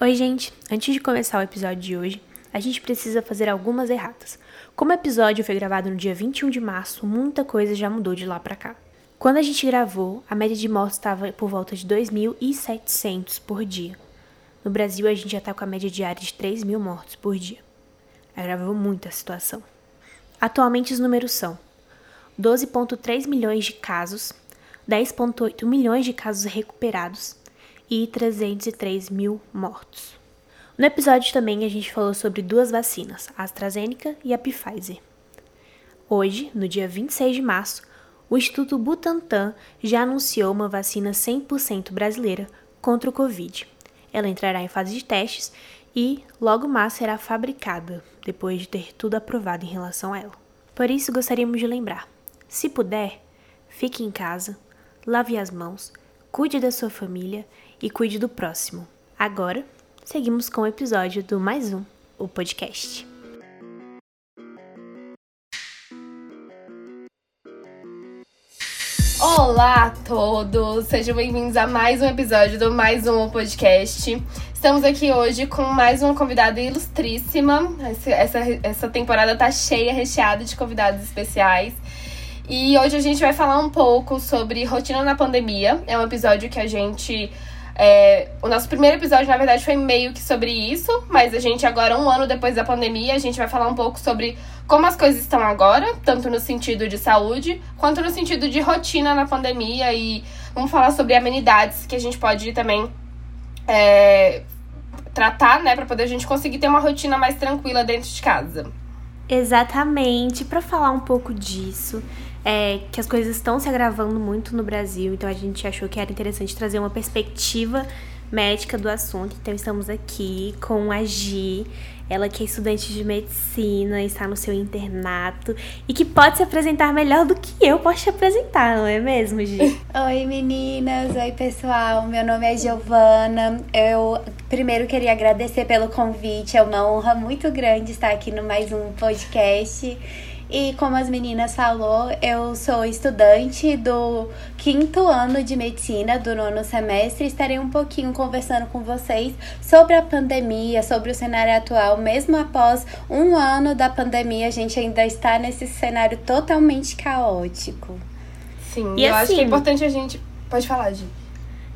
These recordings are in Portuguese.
Oi, gente! Antes de começar o episódio de hoje, a gente precisa fazer algumas erratas. Como o episódio foi gravado no dia 21 de março, muita coisa já mudou de lá pra cá. Quando a gente gravou, a média de mortes estava por volta de 2.700 por dia. No Brasil, a gente já está com a média diária de 3 mil mortos por dia. Agravou muito a situação. Atualmente, os números são 12,3 milhões de casos, 10,8 milhões de casos recuperados e 303 mil mortos. No episódio também a gente falou sobre duas vacinas, a AstraZeneca e a Pfizer. Hoje, no dia 26 de março, o Instituto Butantan já anunciou uma vacina 100% brasileira contra o Covid. Ela entrará em fase de testes e logo mais será fabricada, depois de ter tudo aprovado em relação a ela. Por isso, gostaríamos de lembrar: se puder, fique em casa, lave as mãos, cuide da sua família e cuide do próximo. Agora, seguimos com o episódio do Mais Um, o podcast. Olá a todos, sejam bem-vindos a mais um episódio do Mais Um Podcast. Estamos aqui hoje com mais uma convidada ilustríssima. Essa, essa temporada tá cheia, recheada de convidados especiais. E hoje a gente vai falar um pouco sobre rotina na pandemia. É um episódio que a gente é, o nosso primeiro episódio, na verdade, foi meio que sobre isso, mas a gente agora, um ano depois da pandemia, a gente vai falar um pouco sobre como as coisas estão agora, tanto no sentido de saúde, quanto no sentido de rotina na pandemia e vamos falar sobre amenidades que a gente pode também é, tratar, né, para poder a gente conseguir ter uma rotina mais tranquila dentro de casa. Exatamente, para falar um pouco disso, é, que as coisas estão se agravando muito no Brasil, então a gente achou que era interessante trazer uma perspectiva médica do assunto. Então estamos aqui com a Gi, ela que é estudante de medicina, está no seu internato e que pode se apresentar melhor do que eu posso te apresentar, não é mesmo, Gi? Oi meninas, oi pessoal, meu nome é Giovana. Eu primeiro queria agradecer pelo convite, é uma honra muito grande estar aqui no mais um podcast. E como as meninas falou, eu sou estudante do quinto ano de medicina do nono semestre. Estarei um pouquinho conversando com vocês sobre a pandemia, sobre o cenário atual. Mesmo após um ano da pandemia, a gente ainda está nesse cenário totalmente caótico. Sim, e eu assim, acho que é assim, importante a gente. Pode falar, Gi.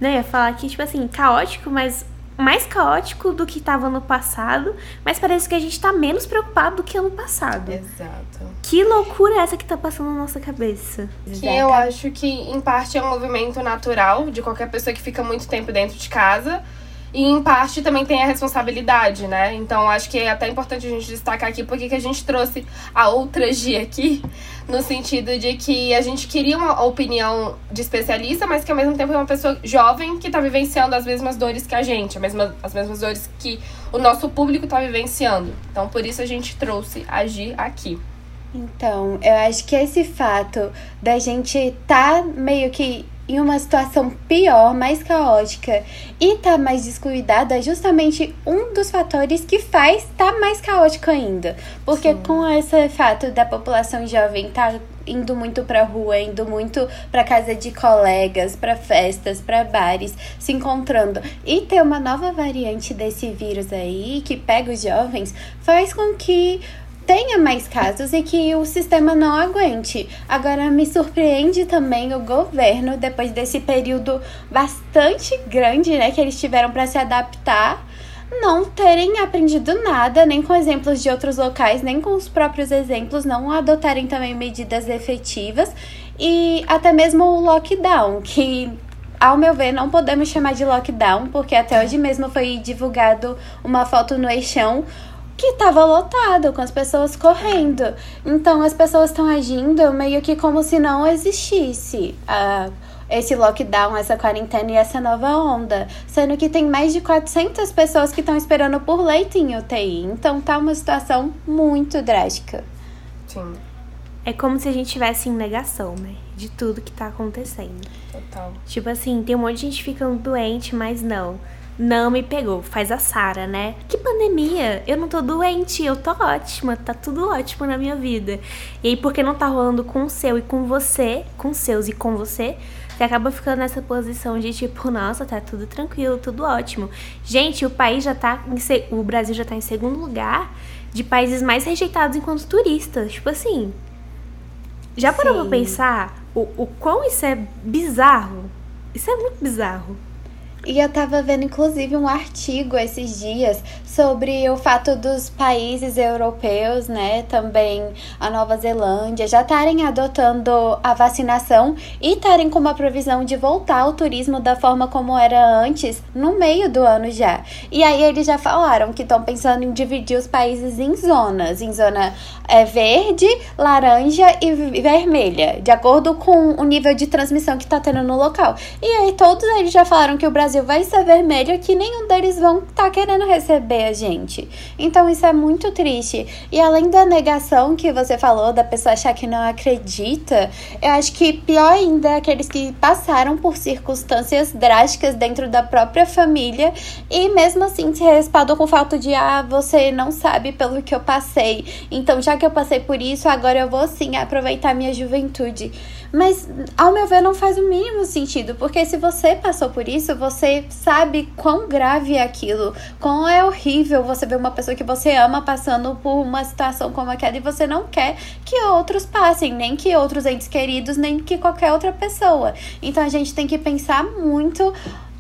Não, eu ia falar que, tipo assim, caótico, mas mais caótico do que estava no passado, mas parece que a gente está menos preocupado do que ano passado. Exato. Que loucura é essa que está passando na nossa cabeça? Que eu acho que, em parte, é um movimento natural de qualquer pessoa que fica muito tempo dentro de casa. E em parte também tem a responsabilidade, né? Então acho que é até importante a gente destacar aqui porque que a gente trouxe a outra G aqui, no sentido de que a gente queria uma opinião de especialista, mas que ao mesmo tempo é uma pessoa jovem que está vivenciando as mesmas dores que a gente, as mesmas, as mesmas dores que o nosso público está vivenciando. Então por isso a gente trouxe a G aqui. Então, eu acho que esse fato da gente tá meio que em uma situação pior, mais caótica e tá mais descuidada é justamente um dos fatores que faz tá mais caótico ainda. Porque Sim. com esse fato da população jovem tá indo muito pra rua, indo muito pra casa de colegas, pra festas, pra bares, se encontrando e ter uma nova variante desse vírus aí que pega os jovens, faz com que tenha mais casos e que o sistema não aguente. Agora, me surpreende também o governo, depois desse período bastante grande, né, que eles tiveram para se adaptar, não terem aprendido nada, nem com exemplos de outros locais, nem com os próprios exemplos, não adotarem também medidas efetivas e até mesmo o lockdown, que ao meu ver, não podemos chamar de lockdown, porque até hoje mesmo foi divulgado uma foto no Eixão que estava lotado, com as pessoas correndo. Então as pessoas estão agindo meio que como se não existisse uh, esse lockdown, essa quarentena e essa nova onda. Sendo que tem mais de 400 pessoas que estão esperando por leite em UTI. Então tá uma situação muito drástica. Sim. É como se a gente tivesse em negação, né? De tudo que tá acontecendo. Total. Tipo assim, tem um monte de gente ficando doente, mas não não me pegou. Faz a Sara, né? Que pandemia? Eu não tô doente, eu tô ótima, tá tudo ótimo na minha vida. E aí, porque não tá rolando com o seu e com você, com seus e com você, Você acaba ficando nessa posição de tipo, nossa, tá tudo tranquilo, tudo ótimo. Gente, o país já tá. Em, o Brasil já tá em segundo lugar de países mais rejeitados enquanto turistas. Tipo assim. Já parou pra pensar o, o quão isso é bizarro? Isso é muito bizarro. E eu tava vendo, inclusive, um artigo esses dias sobre o fato dos países europeus, né, também a Nova Zelândia, já estarem adotando a vacinação e estarem com uma previsão de voltar ao turismo da forma como era antes, no meio do ano já. E aí eles já falaram que estão pensando em dividir os países em zonas, em zona é, verde, laranja e vermelha, de acordo com o nível de transmissão que está tendo no local. E aí todos eles já falaram que o Brasil Vai ser vermelho que nenhum deles vão estar tá querendo receber a gente. Então isso é muito triste. E além da negação que você falou, da pessoa achar que não acredita, eu acho que pior ainda é aqueles que passaram por circunstâncias drásticas dentro da própria família e mesmo assim se respaldam com o fato de, ah, você não sabe pelo que eu passei. Então, já que eu passei por isso, agora eu vou sim aproveitar minha juventude. Mas, ao meu ver, não faz o mínimo sentido, porque se você passou por isso, você sabe quão grave é aquilo, quão é horrível você ver uma pessoa que você ama passando por uma situação como aquela e você não quer que outros passem, nem que outros entes queridos, nem que qualquer outra pessoa. Então a gente tem que pensar muito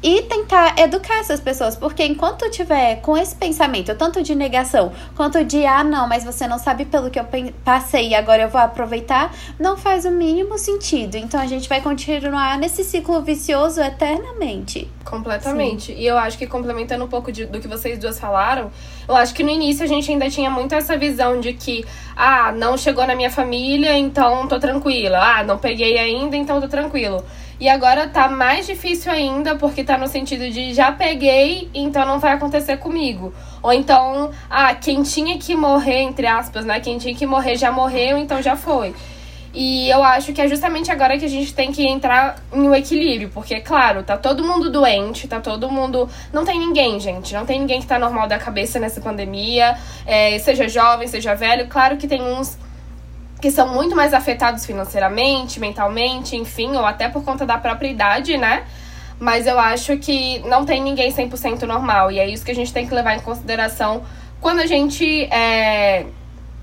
e tentar educar essas pessoas, porque enquanto tiver com esse pensamento, tanto de negação quanto de ah, não, mas você não sabe pelo que eu passei e agora eu vou aproveitar, não faz o mínimo sentido. Então a gente vai continuar nesse ciclo vicioso eternamente. Completamente. Sim. E eu acho que complementando um pouco de, do que vocês duas falaram, eu acho que no início a gente ainda tinha muito essa visão de que, ah, não chegou na minha família, então tô tranquila. Ah, não peguei ainda, então tô tranquilo. E agora tá mais difícil ainda, porque tá no sentido de já peguei, então não vai acontecer comigo. Ou então, ah, quem tinha que morrer, entre aspas, né? Quem tinha que morrer já morreu, então já foi. E eu acho que é justamente agora que a gente tem que entrar em um equilíbrio, porque, claro, tá todo mundo doente, tá todo mundo. Não tem ninguém, gente. Não tem ninguém que tá normal da cabeça nessa pandemia, é, seja jovem, seja velho. Claro que tem uns que são muito mais afetados financeiramente, mentalmente, enfim, ou até por conta da própria idade, né? Mas eu acho que não tem ninguém 100% normal. E é isso que a gente tem que levar em consideração quando a gente é,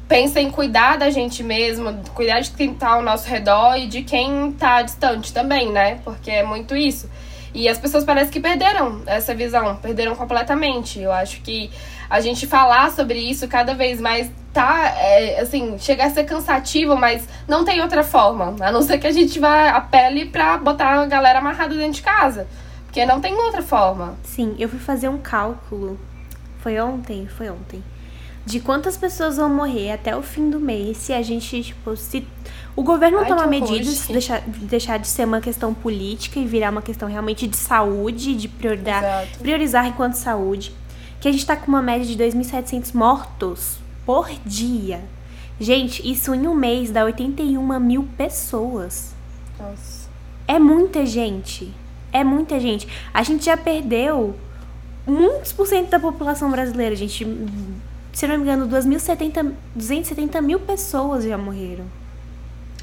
pensa em cuidar da gente mesmo, cuidar de quem tá ao nosso redor e de quem tá distante também, né? Porque é muito isso. E as pessoas parecem que perderam essa visão, perderam completamente. Eu acho que a gente falar sobre isso cada vez mais tá, é, assim, chega a ser cansativo, mas não tem outra forma. A não ser que a gente vá a pele pra botar a galera amarrada dentro de casa. Porque não tem outra forma. Sim, eu fui fazer um cálculo. Foi ontem? Foi ontem. De quantas pessoas vão morrer até o fim do mês se a gente, tipo, se o governo não tomar medidas, deixar, deixar de ser uma questão política e virar uma questão realmente de saúde, de priorizar, priorizar enquanto saúde. Que a gente tá com uma média de 2.700 mortos por dia. Gente, isso em um mês dá 81 mil pessoas. Nossa. É muita gente. É muita gente. A gente já perdeu muitos por cento da população brasileira, gente. Se não me engano, 270 mil pessoas já morreram.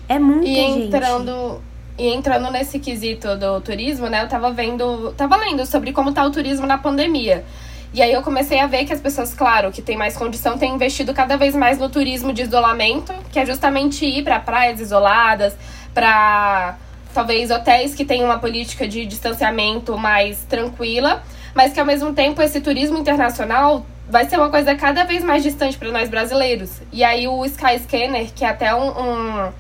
É muita e gente. Entrando, e entrando nesse quesito do turismo, né? Eu tava vendo, tava lendo sobre como tá o turismo na pandemia. E aí eu comecei a ver que as pessoas, claro, que têm mais condição, têm investido cada vez mais no turismo de isolamento, que é justamente ir para praias isoladas, para talvez hotéis que têm uma política de distanciamento mais tranquila, mas que ao mesmo tempo esse turismo internacional vai ser uma coisa cada vez mais distante para nós brasileiros. E aí o Skyscanner, que é até um, um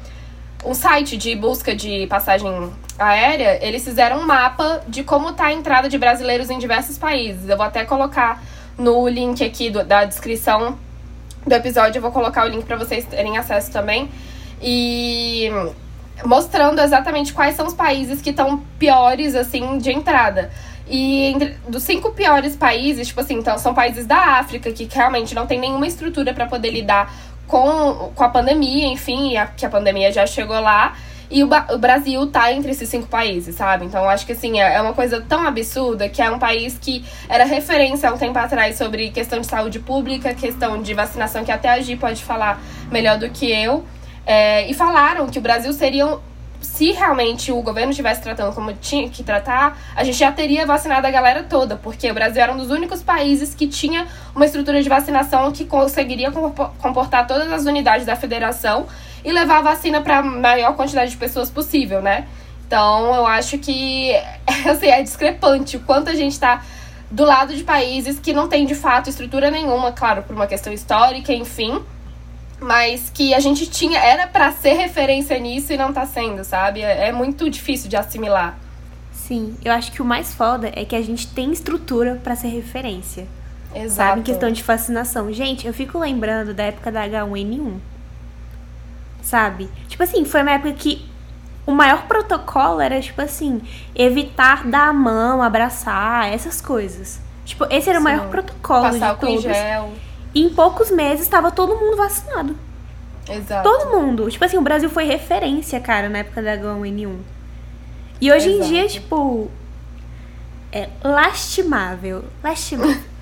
um site de busca de passagem aérea, eles fizeram um mapa de como está a entrada de brasileiros em diversos países. Eu vou até colocar no link aqui do, da descrição do episódio, eu vou colocar o link para vocês terem acesso também. E mostrando exatamente quais são os países que estão piores, assim, de entrada. E entre, dos cinco piores países, tipo assim, então, são países da África que realmente não tem nenhuma estrutura para poder lidar com, com a pandemia, enfim, a, que a pandemia já chegou lá. E o, o, Brasil tá entre esses cinco países, sabe? Então, acho que, assim, é, é uma coisa tão absurda que é um país que era referência há um tempo atrás sobre questão de saúde pública, questão de vacinação, que até a Gi pode falar melhor do que eu. É, e falaram que o Brasil seria se realmente o governo estivesse tratando como tinha que tratar, a gente já teria vacinado a galera toda, porque o Brasil era um dos únicos países que tinha uma estrutura de vacinação que conseguiria comportar todas as unidades da federação e levar a vacina para a maior quantidade de pessoas possível, né? Então, eu acho que assim, é discrepante o quanto a gente está do lado de países que não tem de fato estrutura nenhuma, claro, por uma questão histórica, enfim, mas que a gente tinha, era para ser referência nisso e não tá sendo, sabe? É, é, muito difícil de assimilar. Sim, eu acho que o mais foda é que a gente tem estrutura para ser referência. Exato. Sabe, em questão de fascinação. Gente, eu fico lembrando da época da H1N1. Sabe? Tipo assim, foi uma época que o maior protocolo era, tipo assim, evitar dar a mão, abraçar, essas coisas. Tipo, esse era Sim. o maior protocolo Passar de todos. Gel. Em poucos meses estava todo mundo vacinado. Exato. Todo mundo. Tipo assim, o Brasil foi referência, cara, na época da H1N1. E hoje Exato. em dia, tipo. É lastimável. Lastimável.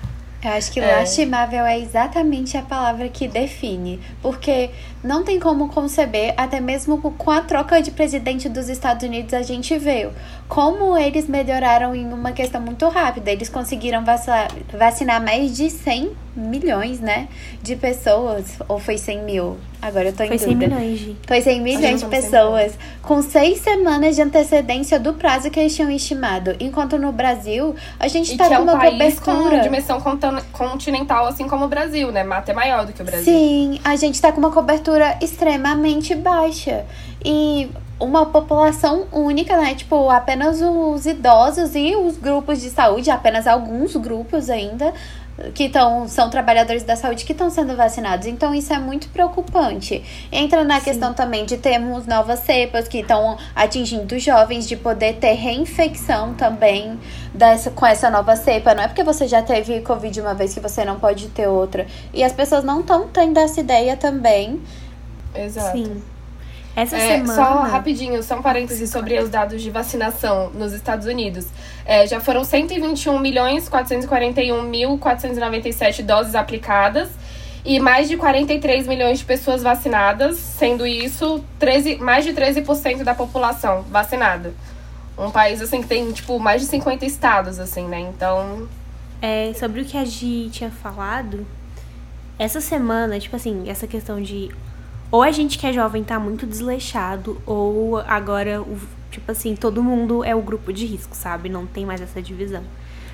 Eu acho que é. lastimável é exatamente a palavra que define. Porque não tem como conceber, até mesmo com a troca de presidente dos Estados Unidos, a gente veio como eles melhoraram em uma questão muito rápida. Eles conseguiram vacinar, vacinar mais de 100 milhões, né? De pessoas. Ou foi 100 mil? Agora eu tô em foi dúvida. Foi 100 milhões. De... Foi 100 milhões de pessoas. Com seis semanas de antecedência do prazo que eles tinham estimado. Enquanto no Brasil, a gente e tá com é um país cobertura. com dimensão continental, assim como o Brasil, né? Mata é maior do que o Brasil. Sim, a gente tá com uma cobertura extremamente baixa. E uma população única, né? Tipo, apenas os idosos e os grupos de saúde, apenas alguns grupos ainda que tão, são trabalhadores da saúde que estão sendo vacinados. Então, isso é muito preocupante. Entra na Sim. questão também de termos novas cepas que estão atingindo jovens, de poder ter reinfecção também dessa, com essa nova cepa. Não é porque você já teve Covid uma vez que você não pode ter outra. E as pessoas não estão tendo essa ideia também. Exato. Sim. Essa é, semana. Só rapidinho, só um parênteses sobre os dados de vacinação nos Estados Unidos. É, já foram 121 milhões 441 mil 497 doses aplicadas e mais de 43 milhões de pessoas vacinadas, sendo isso 13, mais de 13% da população vacinada. Um país assim que tem tipo mais de 50 estados assim, né? Então, é, sobre o que a Gi tinha falado, essa semana, tipo assim, essa questão de ou a gente que é jovem tá muito desleixado, ou agora, tipo assim, todo mundo é o grupo de risco, sabe? Não tem mais essa divisão.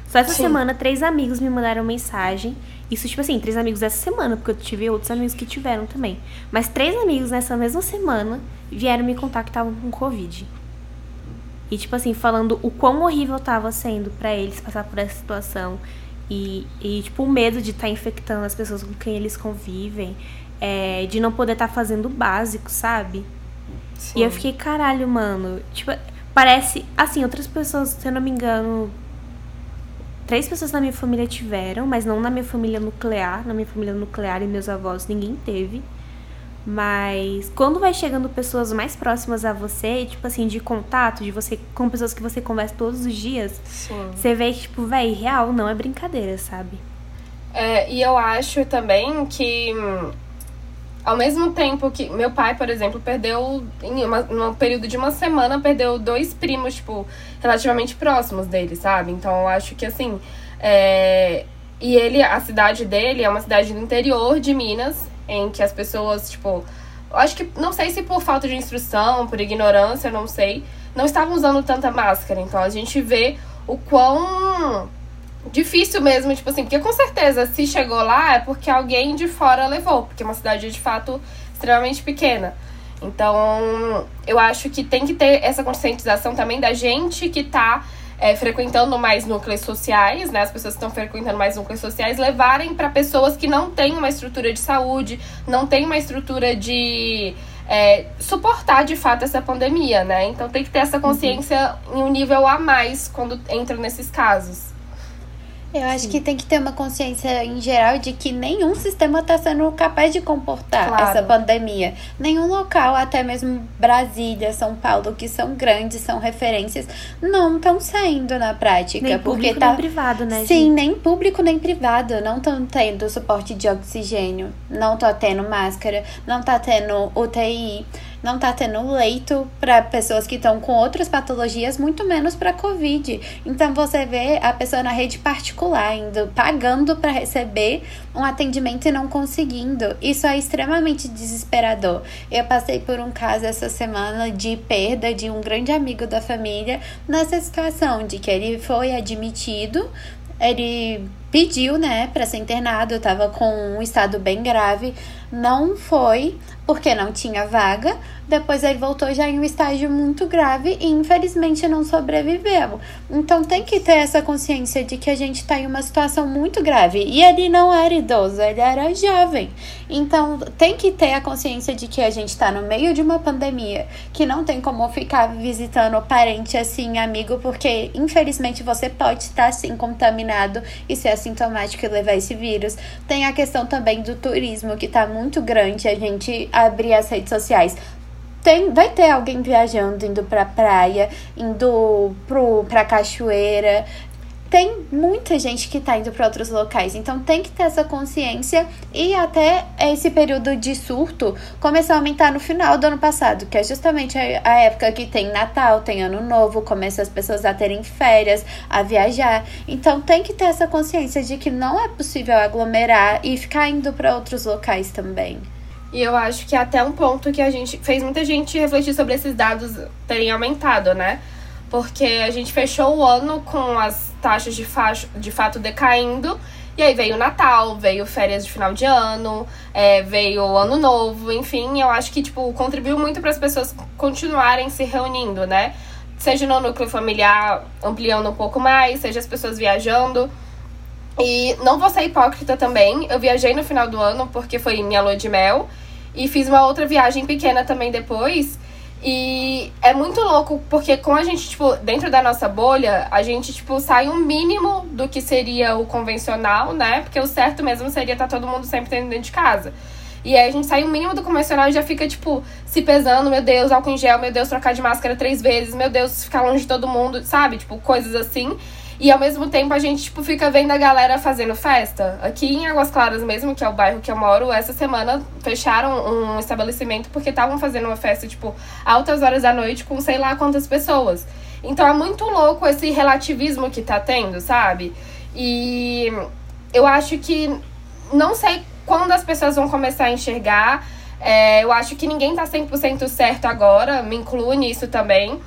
Só essa Sim. semana, três amigos me mandaram mensagem. Isso, tipo assim, três amigos essa semana, porque eu tive outros amigos que tiveram também. Mas três amigos nessa mesma semana vieram me contar que estavam com Covid. E, tipo assim, falando o quão horrível tava sendo para eles passar por essa situação. E, e, tipo, o medo de estar tá infectando as pessoas com quem eles convivem é, de não poder estar tá fazendo o básico, sabe? Sim. E eu fiquei, caralho, mano. Tipo, parece. Assim, outras pessoas, se eu não me engano. Três pessoas na minha família tiveram, mas não na minha família nuclear. Na minha família nuclear e meus avós ninguém teve. Mas quando vai chegando pessoas mais próximas a você, tipo assim, de contato, de você com pessoas que você conversa todos os dias, Sim. você vê que, tipo, véi, real, não é brincadeira, sabe? É, e eu acho também que ao mesmo tempo que meu pai, por exemplo, perdeu, em uma, um período de uma semana, perdeu dois primos, tipo, relativamente próximos dele, sabe? Então eu acho que assim. É... E ele, a cidade dele é uma cidade do interior de Minas, em que as pessoas, tipo. Acho que, não sei se por falta de instrução, por ignorância, não sei, não estavam usando tanta máscara. Então a gente vê o quão difícil mesmo, tipo assim, porque com certeza se chegou lá é porque alguém de fora levou, porque é uma cidade de fato extremamente pequena. Então, eu acho que tem que ter essa conscientização também da gente que tá é, frequentando mais núcleos sociais, né? As pessoas que estão frequentando mais núcleos sociais levarem para pessoas que não têm uma estrutura de saúde, não têm uma estrutura de é, suportar de fato essa pandemia, né? Então tem que ter essa consciência uhum. em um nível a mais quando entram nesses casos. Eu acho Sim. que tem que ter uma consciência em geral de que nenhum sistema está sendo capaz de comportar claro. essa pandemia. Nenhum local, até mesmo Brasília, São Paulo, que são grandes, são referências, não estão sendo na prática. Nem porque público tá... nem privado, né? Sim, gente? nem público nem privado. Não estão tendo suporte de oxigênio, não estão tendo máscara, não tá tendo UTI. Não tá tendo leito para pessoas que estão com outras patologias, muito menos para Covid. Então você vê a pessoa na rede particular indo pagando para receber um atendimento e não conseguindo. Isso é extremamente desesperador. Eu passei por um caso essa semana de perda de um grande amigo da família nessa situação de que ele foi admitido ele pediu, né, para ser internado, eu tava com um estado bem grave, não foi porque não tinha vaga. Depois ele voltou já em um estágio muito grave e infelizmente não sobreviveu. Então tem que ter essa consciência de que a gente está em uma situação muito grave. E ele não era idoso, ele era jovem. Então tem que ter a consciência de que a gente está no meio de uma pandemia, que não tem como ficar visitando parente assim, amigo, porque infelizmente você pode estar assim contaminado e ser assintomático e levar esse vírus. Tem a questão também do turismo que está muito grande. A gente abrir as redes sociais, tem, vai ter alguém viajando, indo pra praia, indo pro, pra cachoeira. Tem muita gente que tá indo para outros locais, então tem que ter essa consciência e até esse período de surto começou a aumentar no final do ano passado, que é justamente a época que tem Natal, tem Ano Novo, começa as pessoas a terem férias, a viajar. Então tem que ter essa consciência de que não é possível aglomerar e ficar indo para outros locais também. E eu acho que é até um ponto que a gente fez muita gente refletir sobre esses dados terem aumentado, né? Porque a gente fechou o ano com as taxas de, facho, de fato decaindo. E aí veio o Natal, veio férias de final de ano, é, veio o Ano Novo, enfim, eu acho que, tipo, contribuiu muito para as pessoas continuarem se reunindo, né? Seja no núcleo familiar ampliando um pouco mais, seja as pessoas viajando. E não vou ser hipócrita também. Eu viajei no final do ano porque foi minha lua de mel. E fiz uma outra viagem pequena também depois. E é muito louco, porque com a gente, tipo, dentro da nossa bolha, a gente, tipo, sai um mínimo do que seria o convencional, né? Porque o certo mesmo seria estar tá todo mundo sempre dentro de casa. E aí a gente sai o mínimo do convencional e já fica, tipo, se pesando, meu Deus, álcool em gel, meu Deus, trocar de máscara três vezes, meu Deus, ficar longe de todo mundo, sabe? Tipo, coisas assim. E ao mesmo tempo a gente, tipo, fica vendo a galera fazendo festa. Aqui em Águas Claras mesmo, que é o bairro que eu moro, essa semana fecharam um estabelecimento porque estavam fazendo uma festa, tipo, altas horas da noite com sei lá quantas pessoas. Então é muito louco esse relativismo que tá tendo, sabe? E eu acho que não sei quando as pessoas vão começar a enxergar. É, eu acho que ninguém tá 100% certo agora, me incluo nisso também.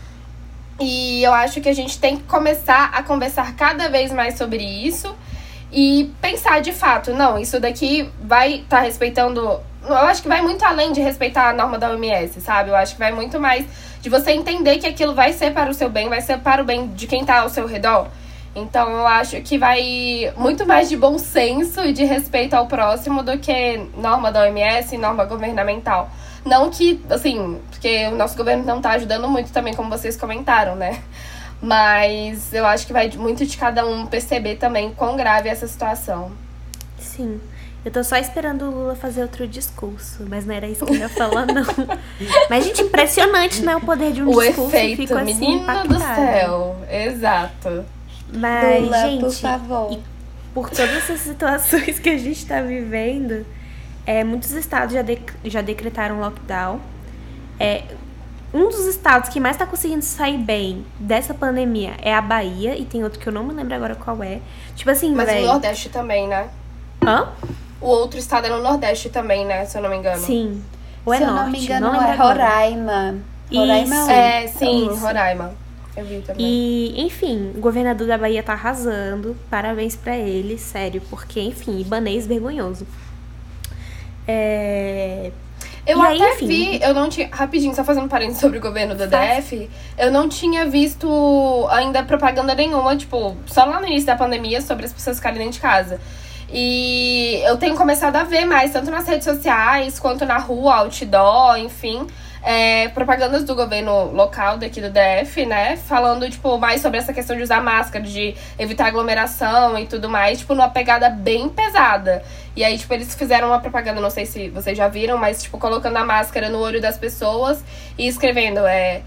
E eu acho que a gente tem que começar a conversar cada vez mais sobre isso e pensar de fato, não, isso daqui vai estar tá respeitando. Eu acho que vai muito além de respeitar a norma da OMS, sabe? Eu acho que vai muito mais de você entender que aquilo vai ser para o seu bem, vai ser para o bem de quem está ao seu redor. Então eu acho que vai muito mais de bom senso e de respeito ao próximo do que norma da OMS e norma governamental. Não que, assim, porque o nosso governo não tá ajudando muito também, como vocês comentaram, né? Mas eu acho que vai muito de cada um perceber também quão grave é essa situação. Sim. Eu tô só esperando o Lula fazer outro discurso, mas não era isso que eu ia falar, não. mas, gente, impressionante, né? O poder de um o discurso. Efeito, fico assim, menino do céu. Exato. Mas, Lula, gente, por favor. por todas essas situações que a gente tá vivendo, é, muitos estados já, de, já decretaram lockdown. É, um dos estados que mais está conseguindo sair bem dessa pandemia é a Bahia, e tem outro que eu não me lembro agora qual é. Tipo assim, Mas véio... o Nordeste também, né? Hã? O outro estado é no Nordeste também, né? Se eu não me engano. Sim. Ou é Se norte, eu não me engano, não é Roraima. Roraima Isso. É, sim, Isso. Roraima. Eu vi também. E, enfim, o governador da Bahia tá arrasando. Parabéns para ele, sério, porque, enfim, ibanês vergonhoso. É... Eu e até aí, vi, eu não tinha. Rapidinho, só fazendo parênteses sobre o governo do DF, eu não tinha visto ainda propaganda nenhuma, tipo, só lá no início da pandemia sobre as pessoas ficarem dentro de casa. E eu tenho começado a ver mais, tanto nas redes sociais quanto na rua, outdoor, enfim é, propagandas do governo local daqui do DF, né? Falando, tipo, mais sobre essa questão de usar máscara, de evitar aglomeração e tudo mais, tipo, numa pegada bem pesada. E aí, tipo, eles fizeram uma propaganda, não sei se vocês já viram, mas, tipo, colocando a máscara no olho das pessoas e escrevendo, é.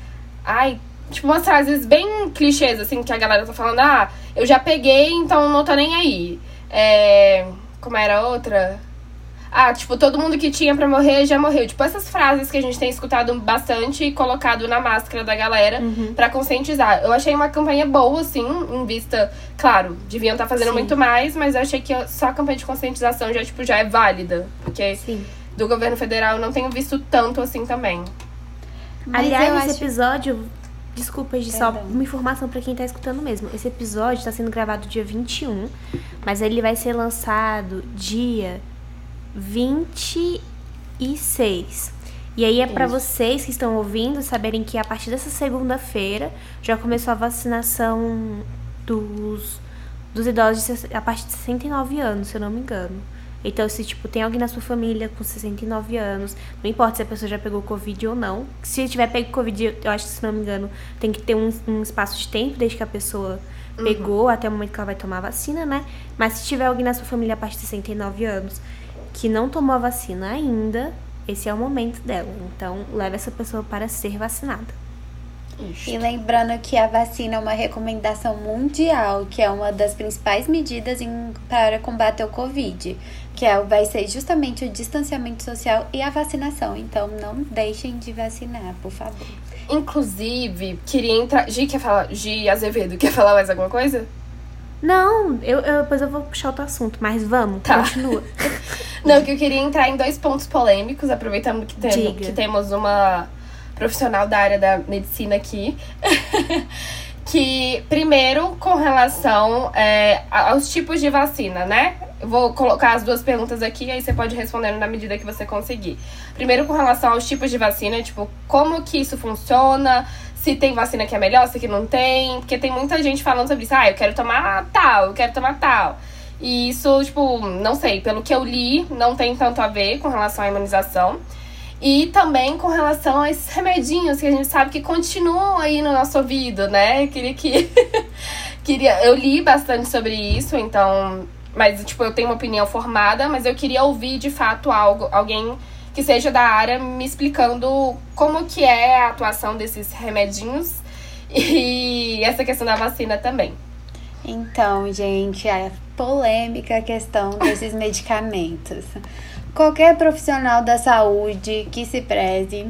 Ai, tipo, umas frases bem clichês, assim, que a galera tá falando, ah, eu já peguei, então não tô nem aí. É. Como era a outra? Ah, tipo, todo mundo que tinha pra morrer já morreu. Tipo, essas frases que a gente tem escutado bastante e colocado na máscara da galera uhum. para conscientizar. Eu achei uma campanha boa, assim, em vista. Claro, deviam estar tá fazendo Sim. muito mais, mas eu achei que só a campanha de conscientização já, tipo, já é válida. Porque Sim. do governo federal eu não tenho visto tanto assim também. Mas Aliás, esse acho... episódio. Desculpa, de só uma informação para quem tá escutando mesmo. Esse episódio tá sendo gravado dia 21, mas ele vai ser lançado dia 26. E aí é para vocês que estão ouvindo saberem que a partir dessa segunda-feira já começou a vacinação dos, dos idosos a partir de 69 anos, se eu não me engano. Então, se tipo, tem alguém na sua família com 69 anos, não importa se a pessoa já pegou Covid ou não. Se tiver pego Covid, eu acho que, se não me engano, tem que ter um, um espaço de tempo desde que a pessoa uhum. pegou até o momento que ela vai tomar a vacina, né? Mas se tiver alguém na sua família a partir de 69 anos que não tomou a vacina ainda, esse é o momento dela. Então, leve essa pessoa para ser vacinada. E lembrando que a vacina é uma recomendação mundial, que é uma das principais medidas em, para combater o Covid, que é, vai ser justamente o distanciamento social e a vacinação. Então não deixem de vacinar, por favor. Inclusive, queria entrar. Gi quer falar. Gi Azevedo, quer falar mais alguma coisa? Não, eu, eu, depois eu vou puxar outro assunto, mas vamos, tá. continua. Não, que eu queria entrar em dois pontos polêmicos, aproveitando que, tem, que temos uma profissional da área da medicina aqui. que, primeiro, com relação é, aos tipos de vacina, né? Eu vou colocar as duas perguntas aqui, aí você pode responder na medida que você conseguir. Primeiro, com relação aos tipos de vacina, tipo, como que isso funciona? Se tem vacina que é melhor, se que não tem. Porque tem muita gente falando sobre isso. Ah, eu quero tomar tal, eu quero tomar tal. E isso, tipo, não sei, pelo que eu li, não tem tanto a ver com relação à imunização. E também com relação a esses remedinhos que a gente sabe que continuam aí no nosso ouvido, né? Queria que. queria, eu li bastante sobre isso, então. Mas, tipo, eu tenho uma opinião formada, mas eu queria ouvir de fato algo, alguém que seja da área me explicando como que é a atuação desses remedinhos e essa questão da vacina também. Então, gente, a polêmica questão desses medicamentos. Qualquer profissional da saúde que se preze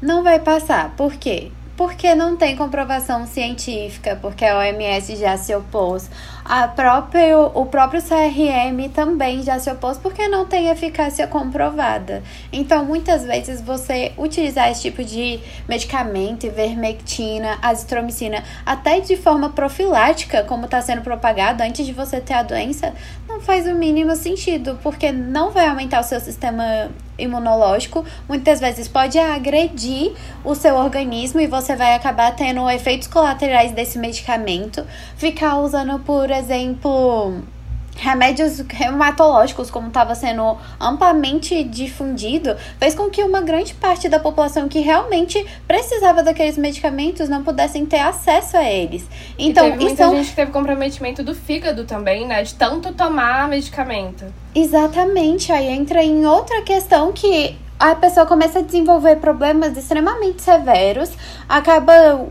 não vai passar. Por quê? Porque não tem comprovação científica, porque a OMS já se opôs a próprio, o próprio CRM também já se opôs porque não tem eficácia comprovada. Então, muitas vezes, você utilizar esse tipo de medicamento, ivermectina, azitromicina, até de forma profilática, como está sendo propagado antes de você ter a doença, não faz o mínimo sentido, porque não vai aumentar o seu sistema imunológico, muitas vezes pode agredir o seu organismo e você vai acabar tendo efeitos colaterais desse medicamento. Ficar usando por exemplo, remédios reumatológicos, como estava sendo amplamente difundido, fez com que uma grande parte da população que realmente precisava daqueles medicamentos não pudessem ter acesso a eles. Então, e teve muita gente que teve comprometimento do fígado também, né? De tanto tomar medicamento. Exatamente. Aí entra em outra questão que a pessoa começa a desenvolver problemas extremamente severos, acaba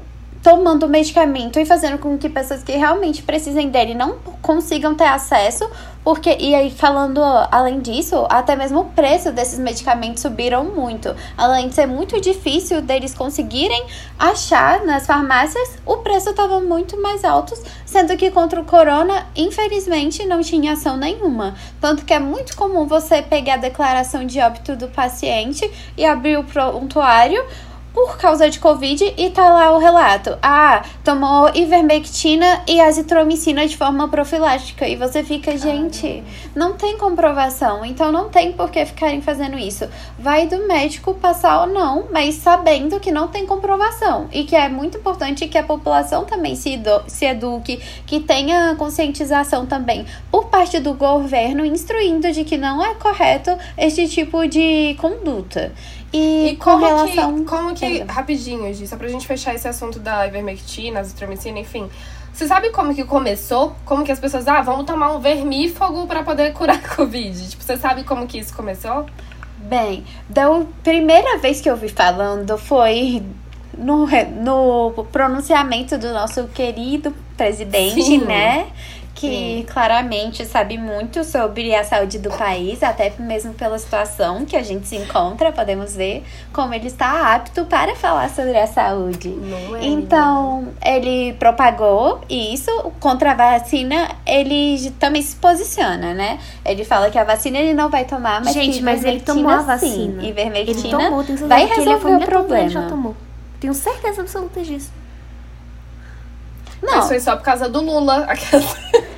tomando medicamento e fazendo com que pessoas que realmente precisem dele não consigam ter acesso, porque e aí falando além disso, até mesmo o preço desses medicamentos subiram muito. Além de ser muito difícil deles conseguirem achar nas farmácias, o preço estava muito mais alto, sendo que contra o corona, infelizmente, não tinha ação nenhuma. Tanto que é muito comum você pegar a declaração de óbito do paciente e abrir o prontuário por causa de Covid e tá lá o relato. Ah, tomou ivermectina e azitromicina de forma profilática. E você fica, gente, não tem comprovação, então não tem por que ficarem fazendo isso. Vai do médico passar ou não, mas sabendo que não tem comprovação. E que é muito importante que a população também se, se eduque, que tenha conscientização também por parte do governo, instruindo de que não é correto este tipo de conduta. E, e como relação... que, como que rapidinho, Gi, só pra gente fechar esse assunto da ivermectina, azitromicina, enfim. Você sabe como que começou? Como que as pessoas, ah, vamos tomar um vermífugo para poder curar a Covid? Tipo, você sabe como que isso começou? Bem, da primeira vez que eu vi falando foi no, no pronunciamento do nosso querido presidente, Sim. né? Que Sim. claramente sabe muito sobre a saúde do país, até mesmo pela situação que a gente se encontra, podemos ver como ele está apto para falar sobre a saúde. É, então, ele propagou isso contra a vacina, ele também se posiciona, né? Ele fala que a vacina ele não vai tomar, mas Gente, mas ele tomou a vacina. Sim, ivermectina ele tomou, tenho vai resolver o problema. Ele já tomou. Tenho certeza absoluta disso. Não. Mas foi só por causa do Lula.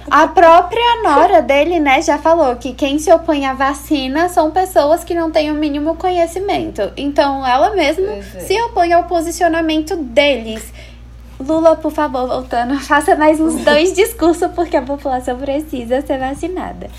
A própria nora dele, né, já falou que quem se opõe à vacina são pessoas que não têm o mínimo conhecimento. Então, ela mesma é. se opõe ao posicionamento deles. Lula, por favor, voltando, faça mais uns dois discursos porque a população precisa ser vacinada.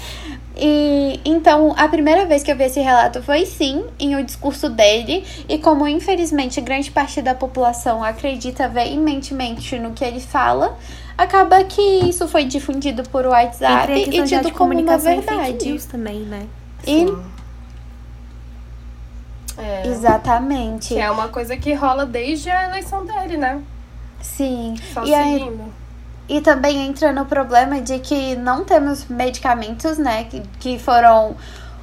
E então, a primeira vez que eu vi esse relato foi sim em o discurso dele, e como infelizmente grande parte da população acredita veementemente no que ele fala, acaba que isso foi difundido por WhatsApp e tido como uma verdade. E também, né? E é. Exatamente. Que é uma coisa que rola desde a eleição dele, né? Sim. Só e seguindo. Aí, e também entra no problema de que não temos medicamentos, né, que, que foram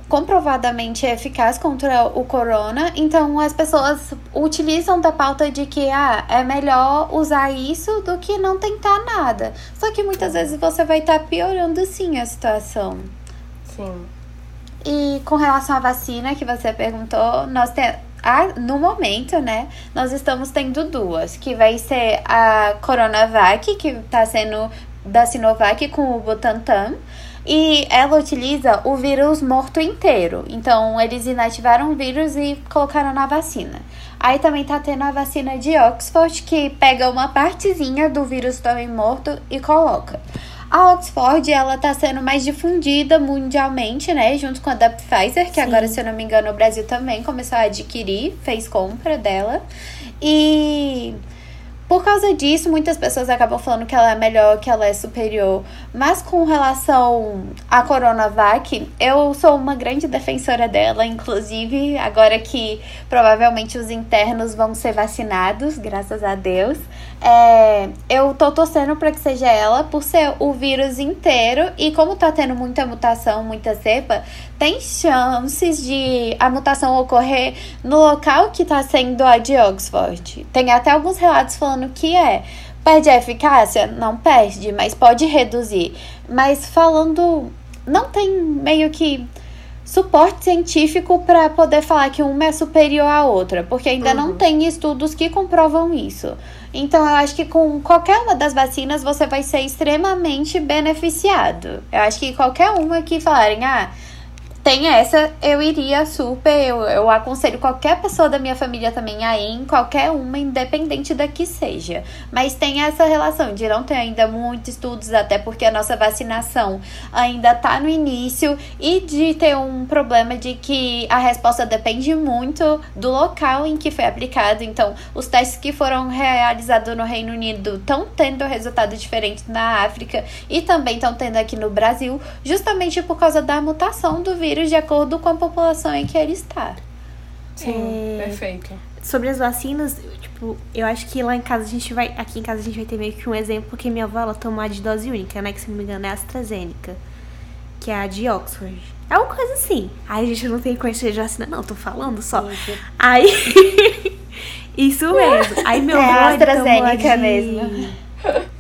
comprovadamente eficazes contra o corona. Então as pessoas utilizam da pauta de que ah, é melhor usar isso do que não tentar nada. Só que muitas vezes você vai estar tá piorando sim a situação. Sim. E com relação à vacina que você perguntou, nós temos no momento, né, nós estamos tendo duas, que vai ser a Coronavac, que está sendo da Sinovac com o Butantan, e ela utiliza o vírus morto inteiro. Então, eles inativaram o vírus e colocaram na vacina. Aí também tá tendo a vacina de Oxford, que pega uma partezinha do vírus também morto e coloca. A Oxford, ela tá sendo mais difundida mundialmente, né? Junto com a da Pfizer, que Sim. agora, se eu não me engano, o Brasil também começou a adquirir, fez compra dela. E por causa disso, muitas pessoas acabam falando que ela é melhor, que ela é superior. Mas com relação à Coronavac, eu sou uma grande defensora dela. Inclusive, agora que provavelmente os internos vão ser vacinados, graças a Deus. É, eu tô torcendo para que seja ela, por ser o vírus inteiro. E como tá tendo muita mutação, muita cepa, tem chances de a mutação ocorrer no local que tá sendo a de Oxford. Tem até alguns relatos falando que é. Perde a eficácia? Não perde, mas pode reduzir. Mas falando. Não tem meio que suporte científico para poder falar que uma é superior à outra, porque ainda uhum. não tem estudos que comprovam isso. Então, eu acho que com qualquer uma das vacinas você vai ser extremamente beneficiado. Eu acho que qualquer uma que falarem, ah, tem essa, eu iria super. Eu, eu aconselho qualquer pessoa da minha família também a ir qualquer uma, independente da que seja. Mas tem essa relação de não ter ainda muitos estudos, até porque a nossa vacinação ainda tá no início, e de ter um problema de que a resposta depende muito do local em que foi aplicado. Então, os testes que foram realizados no Reino Unido estão tendo resultado diferente na África e também estão tendo aqui no Brasil, justamente por causa da mutação do vírus vírus de acordo com a população em que ele está. Sim, é... perfeito. Sobre as vacinas, tipo, eu acho que lá em casa a gente vai. Aqui em casa a gente vai ter meio que um exemplo, porque minha avó ela tomou a de dose única, né? Que se não me engano é a AstraZeneca. Que é a de Oxford. É uma coisa assim. Aí a gente não tem conhecimento de vacina, não, tô falando só. Isso. Aí. Isso mesmo. Aí meu é avô. A AstraZeneca de... mesmo.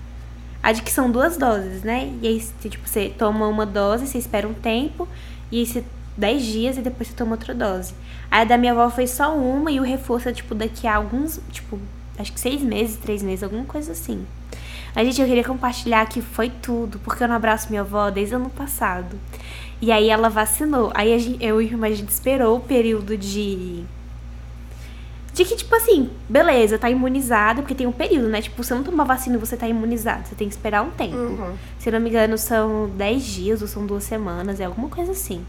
A de que são duas doses, né? E aí, tipo, você toma uma dose, você espera um tempo. E esse 10 dias e depois você toma outra dose. Aí a da minha avó foi só uma e o reforço é, tipo, daqui a alguns, tipo, acho que seis meses, três meses, alguma coisa assim. A gente, eu queria compartilhar que foi tudo, porque eu não abraço minha avó desde o ano passado. E aí ela vacinou. Aí a gente, eu e a gente esperou o período de. De que, tipo assim, beleza, tá imunizado, porque tem um período, né? Tipo, você não toma vacina e você tá imunizado. Você tem que esperar um tempo. Uhum. Se não me engano, são 10 dias ou são duas semanas, é alguma coisa assim.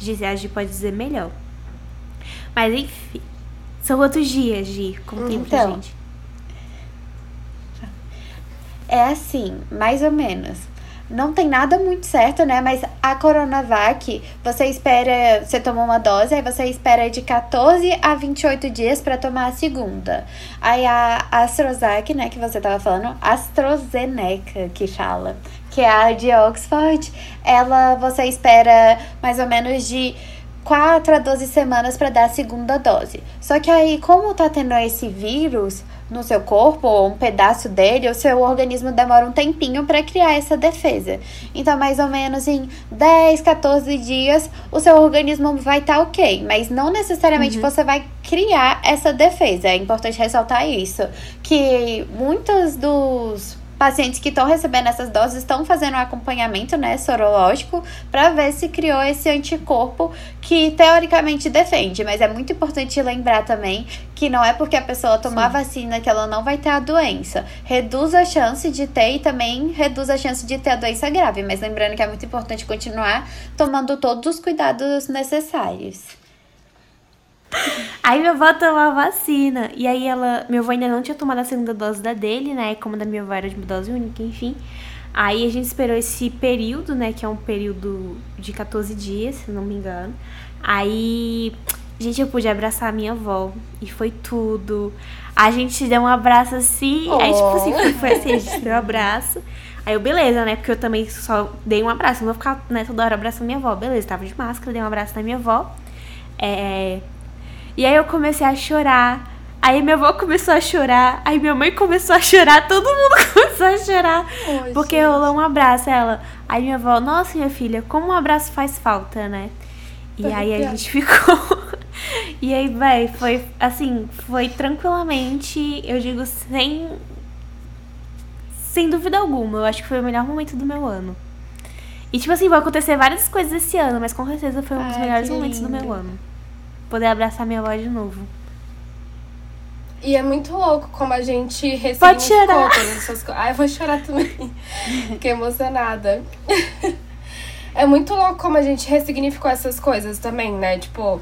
A gente pode dizer melhor. Mas enfim. São outros dias, de Conta então, pra gente. É assim, mais ou menos. Não tem nada muito certo, né? Mas a Coronavac, você espera. Você tomou uma dose, aí você espera de 14 a 28 dias para tomar a segunda. Aí a AstraZeneca, né, que você tava falando, AstraZeneca que fala que é a de Oxford, ela você espera mais ou menos de 4 a 12 semanas para dar a segunda dose. Só que aí, como tá tendo esse vírus no seu corpo, ou um pedaço dele, o seu organismo demora um tempinho para criar essa defesa. Então, mais ou menos em 10, 14 dias, o seu organismo vai estar tá ok, mas não necessariamente uhum. você vai criar essa defesa. É importante ressaltar isso, que muitos dos pacientes que estão recebendo essas doses estão fazendo um acompanhamento né, sorológico para ver se criou esse anticorpo que teoricamente defende. Mas é muito importante lembrar também que não é porque a pessoa tomar Sim. vacina que ela não vai ter a doença. Reduz a chance de ter e também reduz a chance de ter a doença grave. Mas lembrando que é muito importante continuar tomando todos os cuidados necessários. Aí minha avó tomou a vacina. E aí ela. Meu avô ainda não tinha tomado a segunda dose da dele, né? Como da minha avó era de dose única, enfim. Aí a gente esperou esse período, né? Que é um período de 14 dias, se não me engano. Aí. Gente, eu pude abraçar a minha avó. E foi tudo. A gente deu um abraço assim. Oh. Aí, tipo assim, foi, foi assim, a gente deu um abraço. Aí eu, beleza, né? Porque eu também só dei um abraço. Não vou ficar, né, toda hora abraçando minha avó. Beleza, tava de máscara, dei um abraço na minha avó. É, e aí eu comecei a chorar. Aí minha avó começou a chorar, aí minha mãe começou a chorar, todo mundo começou a chorar. Oi, porque gente. rolou um abraço ela. Aí minha avó, nossa, minha filha, como um abraço faz falta, né? E tá aí a gente ficou. e aí, véi, foi assim, foi tranquilamente, eu digo sem. Sem dúvida alguma, eu acho que foi o melhor momento do meu ano. E tipo assim, vai acontecer várias coisas esse ano, mas com certeza foi um dos Ai, melhores momentos do meu ano poder abraçar minha avó de novo. E é muito louco como a gente Pode chorar. todas coisas. Ai, eu vou chorar também. Fiquei emocionada. é muito louco como a gente ressignificou essas coisas também, né? Tipo,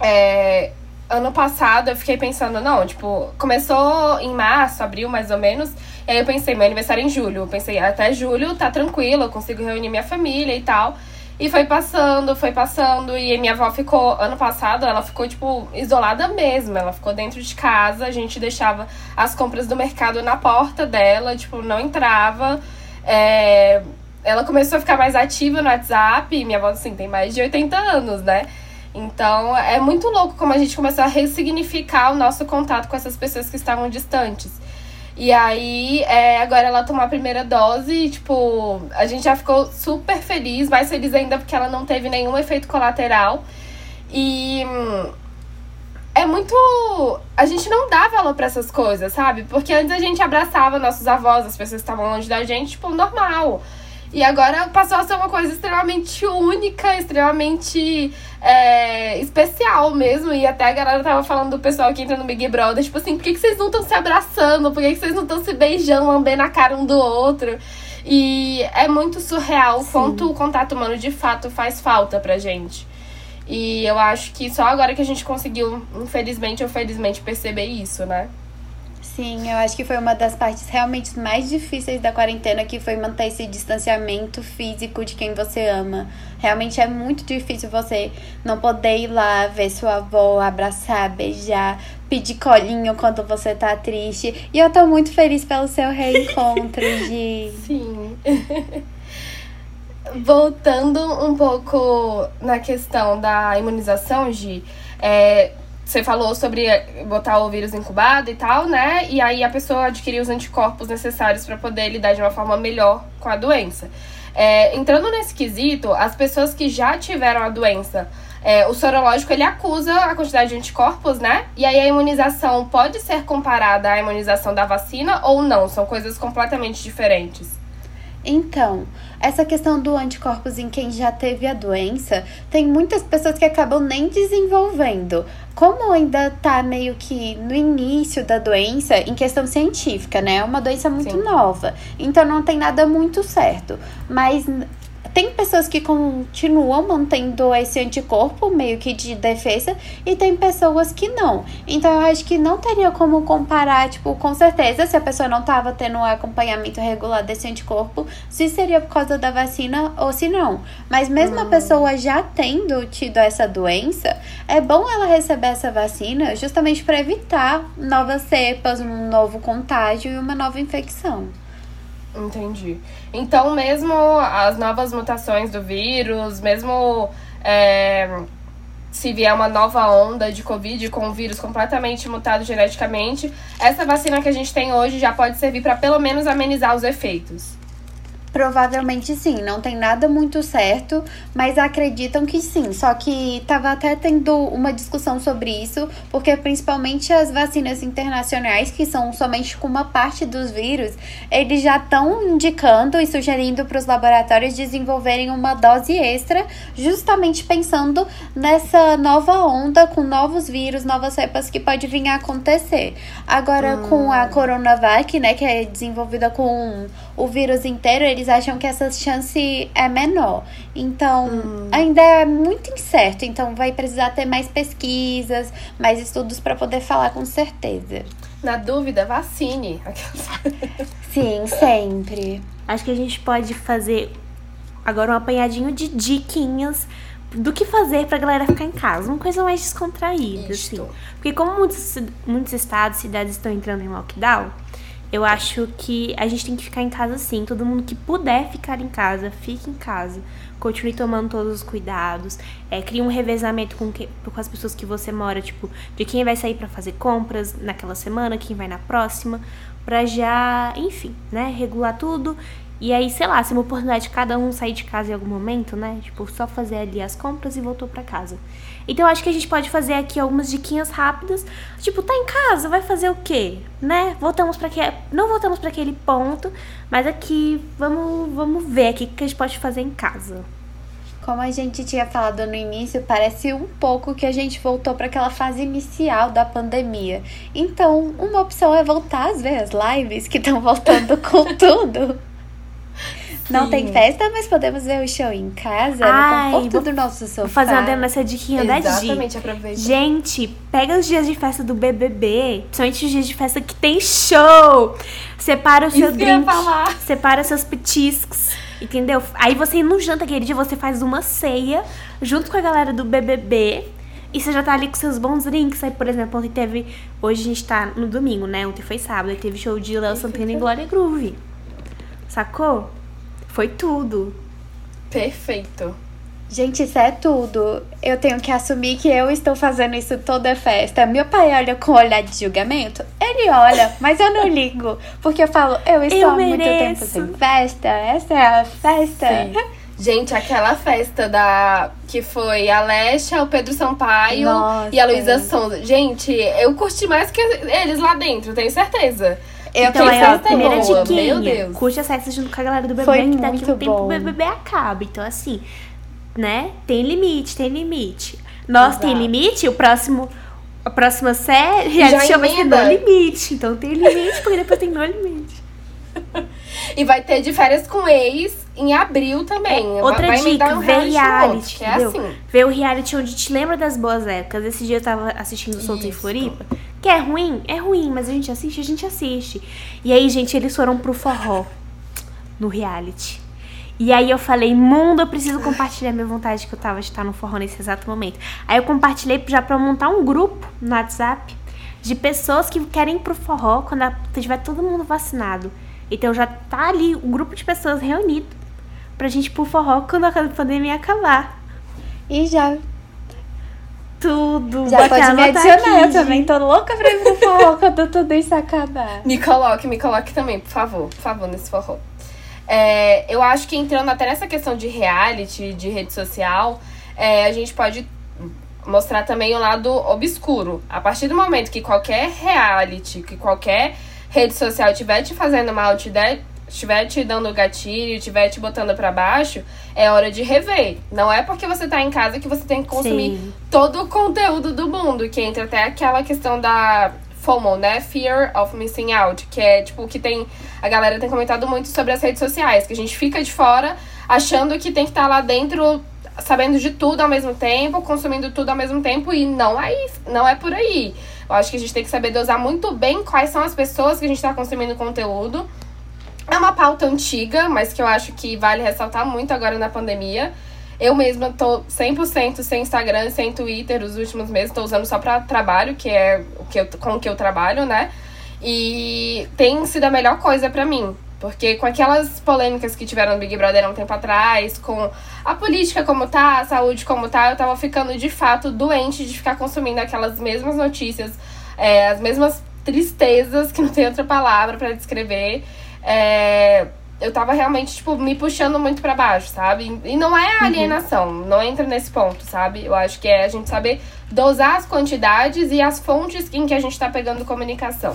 é, ano passado eu fiquei pensando, não, tipo, começou em março, abril mais ou menos. E aí eu pensei, meu aniversário é em julho. Eu pensei, até julho tá tranquilo, eu consigo reunir minha família e tal. E foi passando, foi passando. E minha avó ficou, ano passado, ela ficou, tipo, isolada mesmo. Ela ficou dentro de casa, a gente deixava as compras do mercado na porta dela, tipo, não entrava. É... Ela começou a ficar mais ativa no WhatsApp. Minha avó, assim, tem mais de 80 anos, né? Então, é muito louco como a gente começou a ressignificar o nosso contato com essas pessoas que estavam distantes. E aí, é, agora ela tomou a primeira dose tipo, a gente já ficou super feliz, mais feliz ainda porque ela não teve nenhum efeito colateral. E hum, é muito. A gente não dá valor para essas coisas, sabe? Porque antes a gente abraçava nossos avós, as pessoas que estavam longe da gente, tipo, normal. E agora passou a ser uma coisa extremamente única, extremamente é, especial mesmo. E até a galera tava falando do pessoal que entra no Big Brother, tipo assim, por que, que vocês não estão se abraçando? Por que, que vocês não estão se beijando, lambendo a cara um do outro? E é muito surreal o quanto o contato humano de fato faz falta pra gente. E eu acho que só agora que a gente conseguiu, infelizmente ou felizmente, perceber isso, né? Sim, eu acho que foi uma das partes realmente mais difíceis da quarentena, que foi manter esse distanciamento físico de quem você ama. Realmente é muito difícil você não poder ir lá ver sua avó, abraçar, beijar, pedir colinho quando você tá triste. E eu tô muito feliz pelo seu reencontro, de Sim. Voltando um pouco na questão da imunização, Gi, é, você falou sobre botar o vírus incubado e tal, né? E aí a pessoa adquirir os anticorpos necessários para poder lidar de uma forma melhor com a doença. É, entrando nesse quesito, as pessoas que já tiveram a doença, é, o sorológico ele acusa a quantidade de anticorpos, né? E aí a imunização pode ser comparada à imunização da vacina ou não? São coisas completamente diferentes. Então, essa questão do anticorpos em quem já teve a doença, tem muitas pessoas que acabam nem desenvolvendo. Como ainda tá meio que no início da doença, em questão científica, né? É uma doença muito Sim. nova. Então não tem nada muito certo. Mas tem pessoas que continuam mantendo esse anticorpo meio que de defesa e tem pessoas que não. Então eu acho que não teria como comparar, tipo, com certeza, se a pessoa não estava tendo um acompanhamento regular desse anticorpo, se seria por causa da vacina ou se não. Mas mesmo hum. a pessoa já tendo tido essa doença, é bom ela receber essa vacina justamente para evitar novas cepas, um novo contágio e uma nova infecção. Entendi. Então, mesmo as novas mutações do vírus, mesmo é, se vier uma nova onda de Covid com um vírus completamente mutado geneticamente, essa vacina que a gente tem hoje já pode servir para pelo menos amenizar os efeitos. Provavelmente sim, não tem nada muito certo, mas acreditam que sim. Só que tava até tendo uma discussão sobre isso, porque principalmente as vacinas internacionais, que são somente com uma parte dos vírus, eles já estão indicando e sugerindo para os laboratórios desenvolverem uma dose extra, justamente pensando nessa nova onda com novos vírus, novas cepas que pode vir a acontecer. Agora hum. com a Coronavac, né, que é desenvolvida com o vírus inteiro, eles acham que essa chance é menor. Então, hum. ainda é muito incerto. Então, vai precisar ter mais pesquisas, mais estudos para poder falar com certeza. Na dúvida, vacine. Sim, sempre. Acho que a gente pode fazer agora um apanhadinho de diquinhas do que fazer pra galera ficar em casa. Uma coisa mais descontraída, Isto. assim. Porque como muitos, muitos estados, cidades estão entrando em lockdown, eu acho que a gente tem que ficar em casa sim. Todo mundo que puder ficar em casa, fique em casa. Continue tomando todos os cuidados. É, crie um revezamento com, que, com as pessoas que você mora, tipo, de quem vai sair para fazer compras naquela semana, quem vai na próxima, pra já, enfim, né, regular tudo e aí, sei lá, se uma oportunidade de cada um sair de casa em algum momento, né? Tipo, só fazer ali as compras e voltou para casa. Então, acho que a gente pode fazer aqui algumas diquinhas rápidas. Tipo, tá em casa, vai fazer o quê? Né? Voltamos para que não voltamos para aquele ponto, mas aqui vamos vamos ver aqui o que a gente pode fazer em casa. Como a gente tinha falado no início, parece um pouco que a gente voltou para aquela fase inicial da pandemia. Então, uma opção é voltar ver as lives que estão voltando com tudo. Não tem festa, mas podemos ver o show em casa, Ai, no conforto do nosso sofá. Vou fazer uma dessa diquinha da Di. Exatamente, aproveita. Gente, pega os dias de festa do BBB, principalmente os dias de festa que tem show. Separa o seu Isso drink, separa seus petiscos, entendeu? Aí você não janta aquele dia, você faz uma ceia junto com a galera do BBB. E você já tá ali com seus bons drinks. Aí, por exemplo, ontem teve. Hoje a gente tá no domingo, né? Ontem foi sábado. Aí teve show de Léo Santana e Glória Groove. Sacou? Foi tudo. Perfeito. Gente, isso é tudo. Eu tenho que assumir que eu estou fazendo isso toda festa. Meu pai olha com olhar de julgamento? Ele olha, mas eu não ligo. Porque eu falo, eu estou eu há muito tempo sem festa. Essa é a festa. Sim. Gente, aquela festa da. que foi a Lesha, o Pedro Sampaio Nossa. e a Luísa Sonza. Gente, eu curti mais que eles lá dentro, tenho certeza. Eu então, aí, ó, primeira diquinha. Curte as festas junto com a galera do bebê, Foi que daqui a um tempo o bebê acaba. Então, assim, né? Tem limite, tem limite. Nós Exato. tem limite, o próximo. A próxima série a gente vai ser no limite. Então tem limite, porque depois tem no limite. e vai ter de férias com ex em abril também. É, outra vai dica, um ver reality, reality outro, é assim. Ver o reality onde te lembra das boas épocas. Esse dia eu tava assistindo Solto em Floripa. Que é ruim? É ruim, mas a gente assiste, a gente assiste. E aí, gente, eles foram pro forró. No reality. E aí eu falei, mundo, eu preciso compartilhar minha vontade que eu tava de estar no forró nesse exato momento. Aí eu compartilhei já pra montar um grupo no WhatsApp de pessoas que querem ir pro forró quando tiver todo mundo vacinado. Então já tá ali um grupo de pessoas reunido pra gente ir pro forró quando a pandemia acabar. E já tudo. Já pode me adicionar, aqui, eu também tô louca pra ir pro forró quando tudo isso acabar. Me coloque, me coloque também, por favor, por favor, nesse forró. É, eu acho que entrando até nessa questão de reality, de rede social, é, a gente pode mostrar também o lado obscuro. A partir do momento que qualquer reality, que qualquer rede social estiver te fazendo mal, te der estiver te dando gatilho, estiver te botando para baixo, é hora de rever. Não é porque você tá em casa que você tem que consumir Sim. todo o conteúdo do mundo, que entra até aquela questão da FOMO, né? Fear of Missing Out, que é tipo que tem a galera tem comentado muito sobre as redes sociais, que a gente fica de fora achando que tem que estar tá lá dentro sabendo de tudo ao mesmo tempo, consumindo tudo ao mesmo tempo e não é não é por aí. Eu acho que a gente tem que saber dosar muito bem quais são as pessoas que a gente está consumindo conteúdo é uma pauta antiga, mas que eu acho que vale ressaltar muito agora na pandemia. Eu mesma tô 100% sem Instagram, sem Twitter os últimos meses, tô usando só para trabalho, que é o que eu, com o que eu trabalho, né? E tem sido a melhor coisa para mim, Porque com aquelas polêmicas que tiveram no Big Brother há um tempo atrás, com a política como tá, a saúde como tá, eu tava ficando de fato doente de ficar consumindo aquelas mesmas notícias, é, as mesmas tristezas, que não tem outra palavra para descrever. É, eu tava realmente, tipo, me puxando muito para baixo, sabe? E não é uhum. alienação, uhum. não entra nesse ponto, sabe? Eu acho que é a gente saber dosar as quantidades e as fontes em que a gente tá pegando comunicação.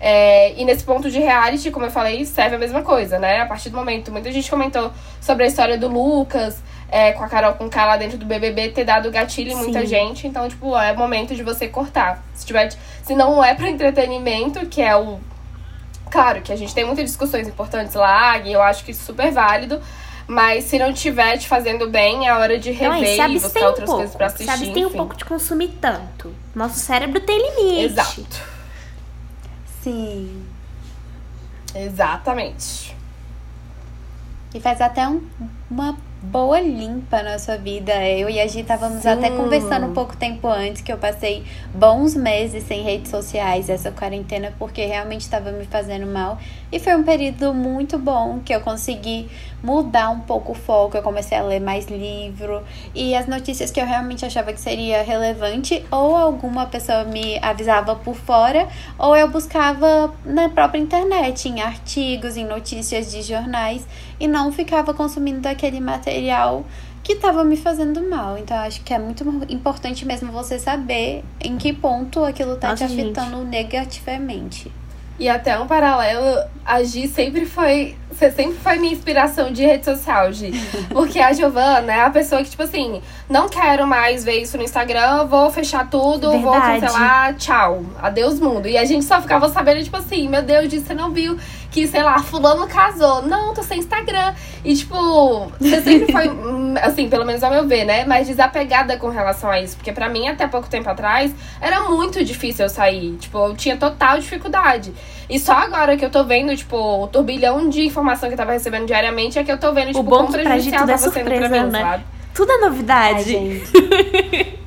É, e nesse ponto de reality, como eu falei, serve a mesma coisa, né? A partir do momento, muita gente comentou sobre a história do Lucas, é, com a Carol com K lá dentro do BBB, ter dado gatilho em muita Sim. gente. Então, tipo, é momento de você cortar. Se, tiver, se não é para entretenimento, que é o Claro que a gente tem muitas discussões importantes lá, e eu acho que isso é super válido. Mas se não estiver te fazendo bem, é hora de rever então, e buscar outras um coisas pra assistir. Sabe, tem um pouco de consumir tanto. Nosso cérebro tem limite. Exato. Sim. Exatamente. E faz até um, uma boa limpa na sua vida. Eu e a Gi estávamos Sim. até conversando um pouco tempo antes que eu passei bons meses sem redes sociais essa quarentena porque realmente estava me fazendo mal e foi um período muito bom que eu consegui mudar um pouco o foco, eu comecei a ler mais livro e as notícias que eu realmente achava que seria relevante ou alguma pessoa me avisava por fora ou eu buscava na própria internet, em artigos, em notícias de jornais e não ficava consumindo daquele material que estava me fazendo mal. Então, acho que é muito importante mesmo você saber em que ponto aquilo tá Nossa, te afetando gente. negativamente. E até um paralelo, a Gi sempre foi. Você sempre foi minha inspiração de rede social, Gi. Porque a Giovana é a pessoa que, tipo assim, não quero mais ver isso no Instagram, vou fechar tudo, Verdade. vou cancelar, tchau. Adeus, mundo. E a gente só ficava sabendo, tipo assim, meu Deus, Gi, você não viu que, sei lá, fulano casou. Não, tô sem Instagram. E, tipo, você sempre foi, assim, pelo menos ao meu ver, né? Mais desapegada com relação a isso. Porque para mim, até pouco tempo atrás, era muito difícil eu sair. Tipo, eu tinha total dificuldade. E só agora que eu tô vendo, tipo, o turbilhão de informação que eu tava recebendo diariamente é que eu tô vendo, tipo, o bom quão prejudicial tava surpresa, sendo pra mim, né? sabe? Tudo é novidade. Ai,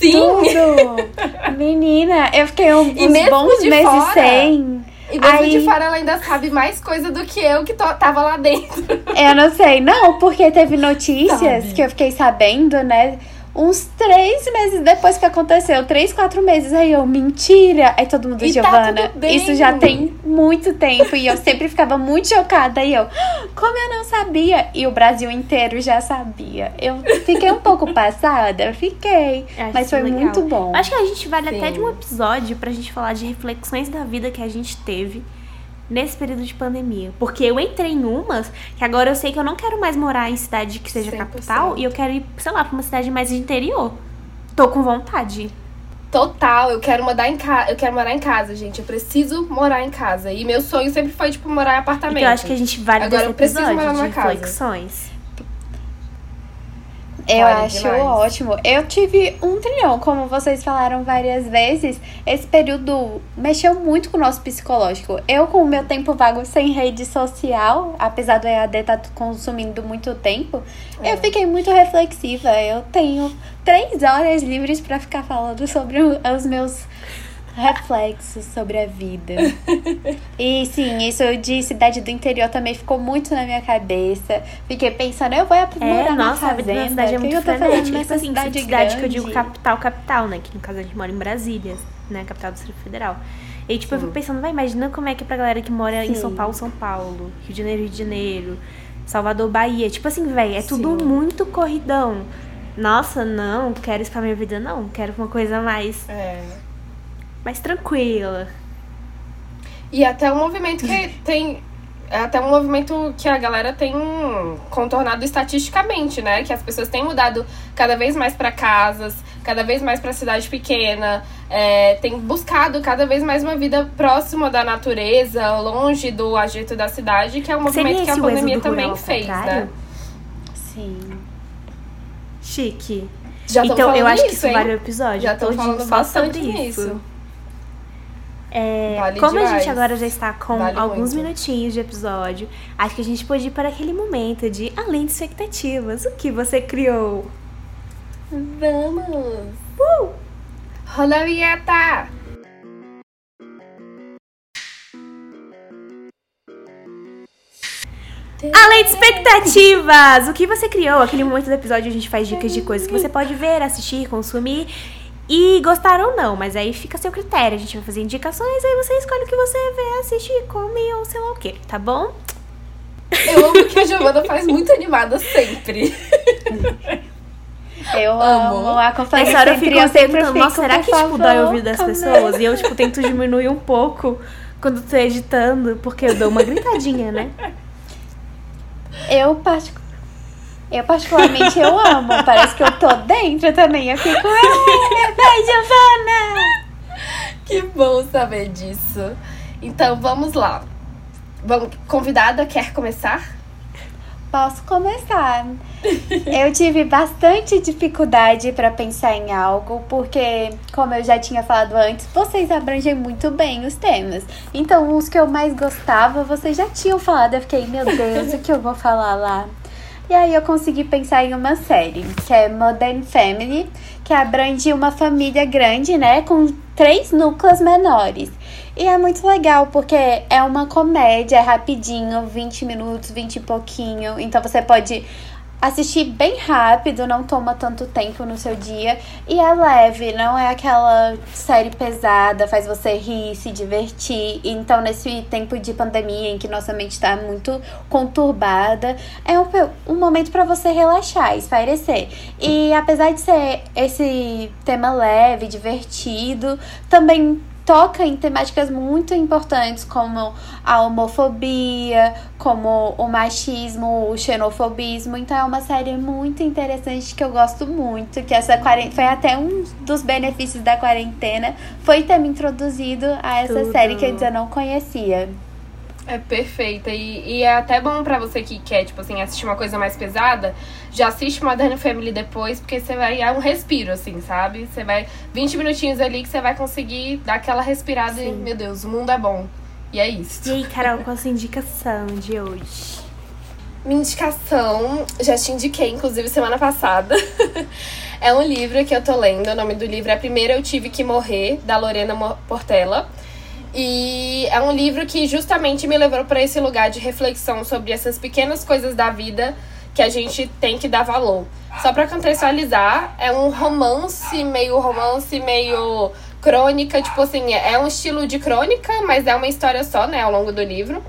Sim! Tudo! Menina, eu fiquei uns, uns bons meses fora, sem. E mesmo Aí... de fora ela ainda sabe mais coisa do que eu que tava lá dentro. Eu não sei, não, porque teve notícias sabe. que eu fiquei sabendo, né? Uns três meses depois que aconteceu, três, quatro meses, aí eu, mentira! Aí todo mundo, e tá Giovana, tá isso já tem muito tempo. E eu sempre ficava muito chocada. E eu, como eu não sabia? E o Brasil inteiro já sabia. Eu fiquei um pouco passada, fiquei. Acho mas foi legal. muito bom. Acho que a gente vale Sim. até de um episódio pra gente falar de reflexões da vida que a gente teve nesse período de pandemia. Porque eu entrei em umas que agora eu sei que eu não quero mais morar em cidade que seja 100%. capital e eu quero ir, sei lá, pra uma cidade mais de interior. Tô com vontade. Total, eu quero morar em casa, eu quero morar em casa, gente. Eu preciso morar em casa. E meu sonho sempre foi tipo morar em apartamento. Então, eu acho que a gente vale Agora eu preciso morar numa casa. reflexões. Eu vale acho demais. ótimo. Eu tive um trilhão, como vocês falaram várias vezes. Esse período mexeu muito com o nosso psicológico. Eu, com o meu tempo vago sem rede social, apesar do EAD estar tá consumindo muito tempo, é. eu fiquei muito reflexiva. Eu tenho três horas livres para ficar falando sobre os meus reflexos sobre a vida. e sim, isso de cidade do interior também ficou muito na minha cabeça. Fiquei pensando, eu vou morar é, nossa, na fazenda. A cidade é muito diferente. Tipo assim, cidade, cidade que eu digo capital, capital, né? Que no caso a gente mora em Brasília, né? Capital do Distrito Federal. E tipo, sim. eu fico pensando, vai, imagina como é que é pra galera que mora sim. em São Paulo, São Paulo, Rio de Janeiro, Rio de Janeiro, Salvador, Bahia. Tipo assim, velho, é tudo sim. muito corridão. Nossa, não, quero isso pra minha vida, não. Quero uma coisa mais. É mais tranquila. E até um movimento que tem. É até um movimento que a galera tem contornado estatisticamente, né? Que as pessoas têm mudado cada vez mais para casas, cada vez mais para cidade pequena, é, tem buscado cada vez mais uma vida próxima da natureza, longe do agito da cidade, que é um movimento que a pandemia também fez, né? Sim. Chique. Já então eu acho que isso hein? vale o episódio. Já tô falando bastante nisso. Isso. É, vale como demais. a gente agora já está com vale alguns muito. minutinhos de episódio, acho que a gente pode ir para aquele momento de além de expectativas. O que você criou? Vamos! Uh! Rola a vinheta! Além de expectativas! O que você criou? Aquele momento do episódio a gente faz dicas de coisas que você pode ver, assistir, consumir e gostar ou não. Mas aí fica a seu critério. A gente vai fazer indicações, aí você escolhe o que você vê, assiste, come ou sei lá o que, tá bom? Eu amo que a Giovana faz muito animada sempre. Eu Amo. amo acompanhar Nessa hora eu sempre, fico eu sempre perguntando, fico, nossa, será que tipo, favor, dói o ouvido das pessoas? E eu, tipo, tento diminuir um pouco quando tô editando, porque eu dou uma gritadinha, né? Eu, particu- eu particularmente, eu amo. Parece que eu tô dentro também. Eu fico, "Ah, vai, Giovana! Que bom saber disso. Então vamos lá. Vamos, convidada quer começar? Posso começar. Eu tive bastante dificuldade para pensar em algo, porque, como eu já tinha falado antes, vocês abrangem muito bem os temas. Então, os que eu mais gostava, vocês já tinham falado. Eu fiquei, meu Deus, o que eu vou falar lá? E aí eu consegui pensar em uma série, que é Modern Family, que abrange uma família grande, né, com três núcleos menores. E é muito legal, porque é uma comédia, é rapidinho, 20 minutos, 20 e pouquinho. Então você pode assistir bem rápido, não toma tanto tempo no seu dia. E é leve, não é aquela série pesada, faz você rir, se divertir. Então, nesse tempo de pandemia em que nossa mente está muito conturbada, é um, um momento para você relaxar, espairecer. E apesar de ser esse tema leve, divertido, também toca em temáticas muito importantes como a homofobia, como o machismo, o xenofobismo. Então é uma série muito interessante que eu gosto muito, que essa foi até um dos benefícios da quarentena, foi ter me introduzido a essa Tudo. série que eu ainda não conhecia. É perfeita. E, e é até bom pra você que quer, tipo assim, assistir uma coisa mais pesada, já assiste Modern Family depois, porque você vai. É um respiro, assim, sabe? Você vai. 20 minutinhos ali que você vai conseguir dar aquela respirada e, Sim. meu Deus, o mundo é bom. E é isso. E aí, Carol, qual a sua indicação de hoje? Minha indicação, já te indiquei, inclusive, semana passada. é um livro que eu tô lendo. O nome do livro é Primeiro Eu Tive Que Morrer, da Lorena Portela. E é um livro que justamente me levou para esse lugar de reflexão sobre essas pequenas coisas da vida que a gente tem que dar valor. Só para contextualizar, é um romance, meio romance, meio crônica, tipo assim, é um estilo de crônica, mas é uma história só, né, ao longo do livro.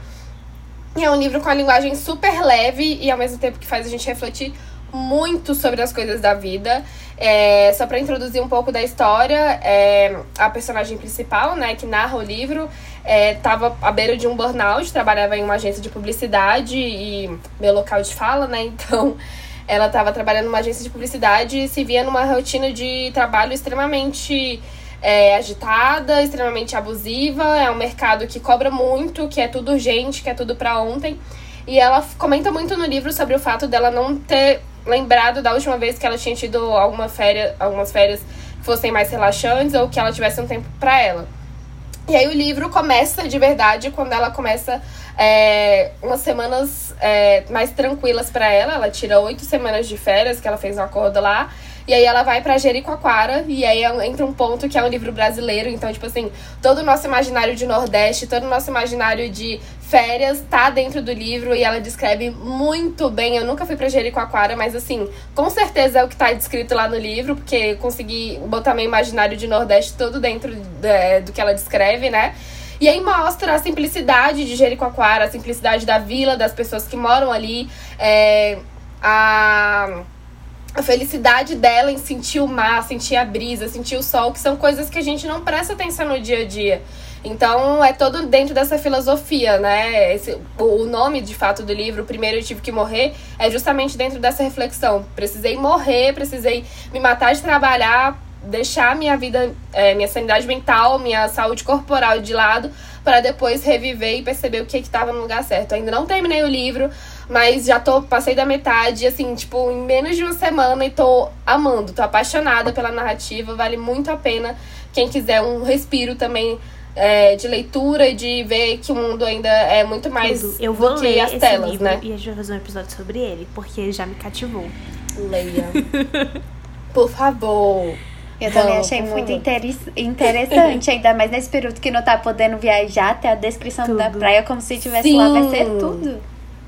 E é um livro com a linguagem super leve e ao mesmo tempo que faz a gente refletir muito sobre as coisas da vida. É, só para introduzir um pouco da história, é, a personagem principal, né, que narra o livro, estava à beira de um burnout, trabalhava em uma agência de publicidade e meu local de fala, né? Então, ela estava trabalhando numa agência de publicidade e se via numa rotina de trabalho extremamente é, agitada, extremamente abusiva. É um mercado que cobra muito, que é tudo urgente, que é tudo para ontem. E ela comenta muito no livro sobre o fato dela não ter lembrado da última vez que ela tinha tido alguma férias, algumas férias que fossem mais relaxantes ou que ela tivesse um tempo para ela. E aí o livro começa de verdade quando ela começa é, umas semanas é, mais tranquilas para ela. Ela tira oito semanas de férias que ela fez um acordo lá. E aí ela vai pra Jericoacoara e aí entra um ponto que é um livro brasileiro. Então, tipo assim, todo o nosso imaginário de Nordeste, todo o nosso imaginário de férias tá dentro do livro e ela descreve muito bem. Eu nunca fui pra Jericoacoara, mas assim, com certeza é o que tá descrito lá no livro, porque eu consegui botar meu imaginário de Nordeste todo dentro é, do que ela descreve, né? E aí mostra a simplicidade de Jericoacoara, a simplicidade da vila, das pessoas que moram ali, é, a, a felicidade dela em sentir o mar, sentir a brisa, sentir o sol, que são coisas que a gente não presta atenção no dia a dia. Então é todo dentro dessa filosofia, né? Esse, o nome de fato do livro, Primeiro Eu Tive que Morrer, é justamente dentro dessa reflexão. Precisei morrer, precisei me matar de trabalhar, deixar minha vida, é, minha sanidade mental, minha saúde corporal de lado, para depois reviver e perceber o que estava no lugar certo. Ainda não terminei o livro, mas já tô, passei da metade, assim, tipo, em menos de uma semana e tô amando, tô apaixonada pela narrativa, vale muito a pena. Quem quiser um respiro também é, de leitura e de ver que o mundo ainda é muito mais Tudo. Eu vou do ler que as esse telas, livro né? e a gente vai fazer um episódio sobre ele, porque já me cativou. Leia. Por favor. Eu também achei muito interessante, ainda mais nesse período que não tá podendo viajar, até a descrição da Tudo. praia como se estivesse lá, vai ser tudo.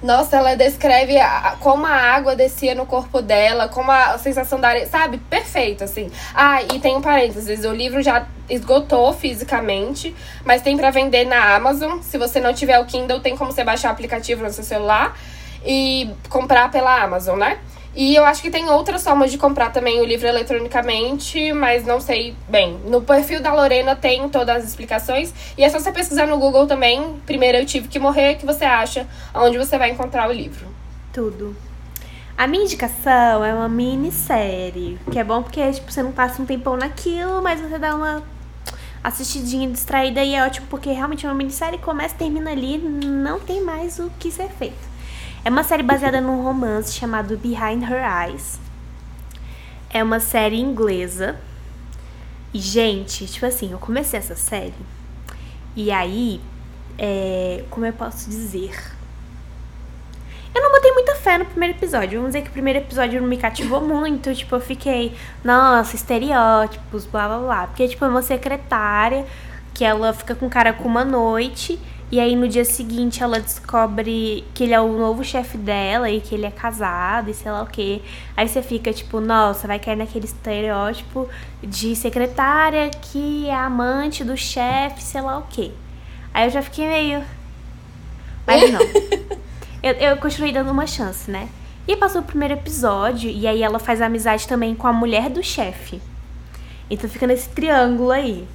Nossa, ela descreve a, como a água descia no corpo dela, como a sensação da areia, sabe? Perfeito, assim. Ah, e tem um parênteses, o livro já esgotou fisicamente, mas tem para vender na Amazon. Se você não tiver o Kindle, tem como você baixar o aplicativo no seu celular e comprar pela Amazon, né? E eu acho que tem outras formas de comprar também o livro eletronicamente, mas não sei bem. No perfil da Lorena tem todas as explicações. E é só você pesquisar no Google também. Primeiro eu tive que morrer, que você acha, onde você vai encontrar o livro. Tudo. A minha indicação é uma minissérie, que é bom porque tipo, você não passa um tempão naquilo, mas você dá uma assistidinha distraída e é ótimo porque realmente é uma minissérie começa termina ali, não tem mais o que ser feito. É uma série baseada num romance chamado Behind Her Eyes. É uma série inglesa. E, gente, tipo assim, eu comecei essa série. E aí, é, como eu posso dizer? Eu não botei muita fé no primeiro episódio. Vamos dizer que o primeiro episódio não me cativou muito. Tipo, eu fiquei, nossa, estereótipos, blá blá blá. Porque, tipo, é uma secretária que ela fica com cara com uma noite. E aí no dia seguinte ela descobre que ele é o novo chefe dela e que ele é casado e sei lá o quê. Aí você fica tipo, nossa, vai cair naquele estereótipo de secretária que é amante do chefe, sei lá o quê. Aí eu já fiquei meio. Mas não. eu, eu continuei dando uma chance, né? E passou o primeiro episódio e aí ela faz amizade também com a mulher do chefe. Então fica nesse triângulo aí.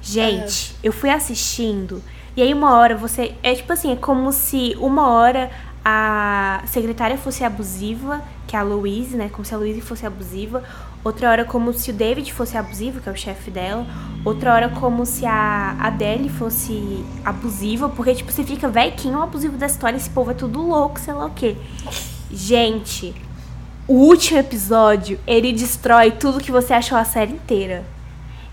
Gente, eu fui assistindo. E aí uma hora você. É tipo assim, é como se uma hora a secretária fosse abusiva, que é a Louise, né? Como se a Louise fosse abusiva. Outra hora como se o David fosse abusivo, que é o chefe dela. Outra hora como se a Adele fosse abusiva, porque tipo, você fica, véi, quem é o abusivo da história? Esse povo é tudo louco, sei lá o quê. Gente, o último episódio, ele destrói tudo que você achou a série inteira.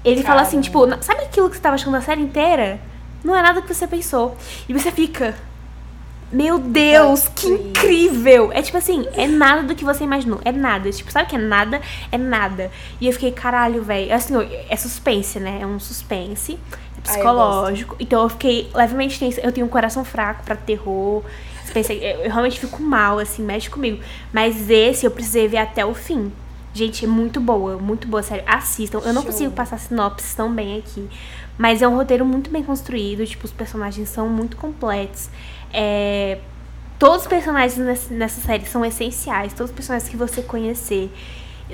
Ele fala assim, tipo, sabe aquilo que você tava achando a série inteira? Não é nada que você pensou. E você fica. Meu Deus, que incrível! É tipo assim, é nada do que você imaginou. É nada. Tipo, sabe que é nada? É nada. E eu fiquei, caralho, velho. Assim, é suspense, né? É um suspense. É psicológico. Ai, eu então eu fiquei levemente tensa. Eu tenho um coração fraco pra terror. Pensei, eu realmente fico mal, assim, mexe comigo. Mas esse eu precisei ver até o fim. Gente, é muito boa, muito boa, sério. Assistam. Eu não Show. consigo passar sinopse tão bem aqui. Mas é um roteiro muito bem construído, tipo, os personagens são muito completos. É, todos os personagens nessa, série são essenciais, todos os personagens que você conhecer.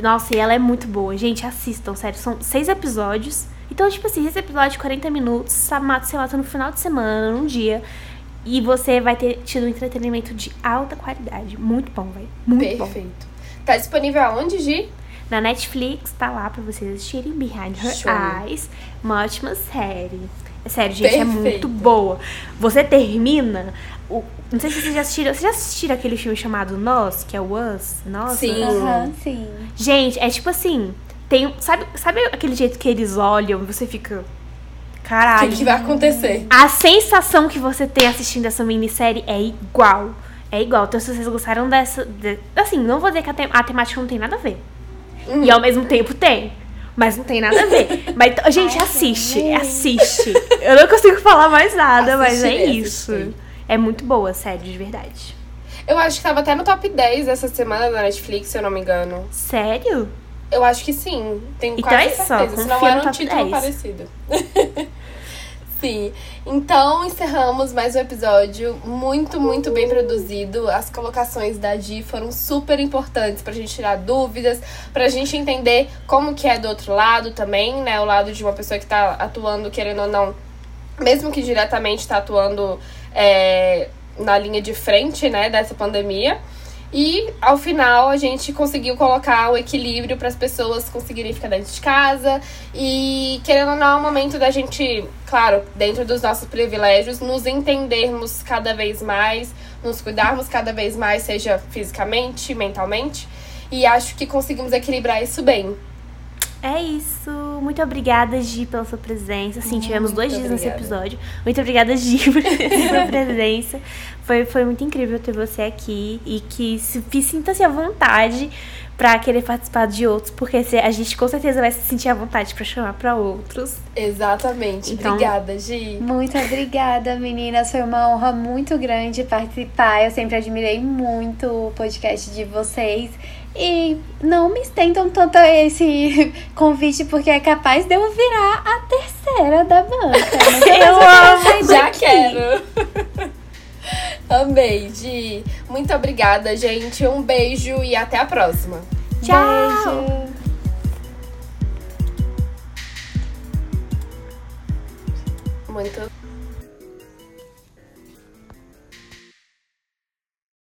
Nossa, e ela é muito boa. Gente, assistam, sério. São seis episódios. Então, tipo assim, esse episódio de 40 minutos, sei lá, tá no final de semana, num dia. E você vai ter tido um entretenimento de alta qualidade. Muito bom, velho. Muito Perfeito. bom. Perfeito. Tá disponível aonde, Gi? Na Netflix, tá lá pra vocês assistirem Behind Her Show. Eyes. Uma ótima série. É sério, gente, Perfeito. é muito boa. Você termina. O, não sei se vocês já assistiram. Vocês já assistiram aquele filme chamado Nós, que é o Us? Nós? Sim. Uhum, sim. Gente, é tipo assim. Tem, sabe, sabe aquele jeito que eles olham e você fica. Caralho. O que, que vai acontecer? A sensação que você tem assistindo essa minissérie é igual. É igual. Então, se vocês gostaram dessa. De, assim, não vou dizer que a, te, a temática não tem nada a ver. E ao mesmo tempo tem. Mas não tem nada a ver. Mas, gente, assiste. Assiste. Eu não consigo falar mais nada, mas é isso. É muito boa, sério, de verdade. Eu acho que tava até no top 10 essa semana da Netflix, se eu não me engano. Sério? Eu acho que sim. Tenho então quase é certeza. Só, Senão era um título 10. parecido. Sim. Então encerramos mais um episódio muito, muito bem produzido. As colocações da Gi foram super importantes pra gente tirar dúvidas, pra gente entender como que é do outro lado também, né? O lado de uma pessoa que tá atuando, querendo ou não, mesmo que diretamente tá atuando é, na linha de frente, né, dessa pandemia. E ao final a gente conseguiu colocar o equilíbrio para as pessoas conseguirem ficar dentro de casa e querendo ou não, é um momento da gente, claro, dentro dos nossos privilégios, nos entendermos cada vez mais, nos cuidarmos cada vez mais, seja fisicamente, mentalmente. E acho que conseguimos equilibrar isso bem. É isso. Muito obrigada, Gi, pela sua presença. Sim, tivemos dois dias obrigada. nesse episódio. Muito obrigada, Gi, por sua presença. Foi, foi muito incrível ter você aqui e que se sinta-se à vontade pra querer participar de outros, porque a gente com certeza vai se sentir à vontade para chamar para outros. Exatamente. Então, obrigada, Gi. Muito obrigada, meninas. Foi uma honra muito grande participar. Eu sempre admirei muito o podcast de vocês. E não me estendam tanto esse convite, porque é capaz de eu virar a terceira da banca. eu amo, já quero. Amei, Gi. Muito obrigada, gente. Um beijo e até a próxima. Tchau. Beijo. Muito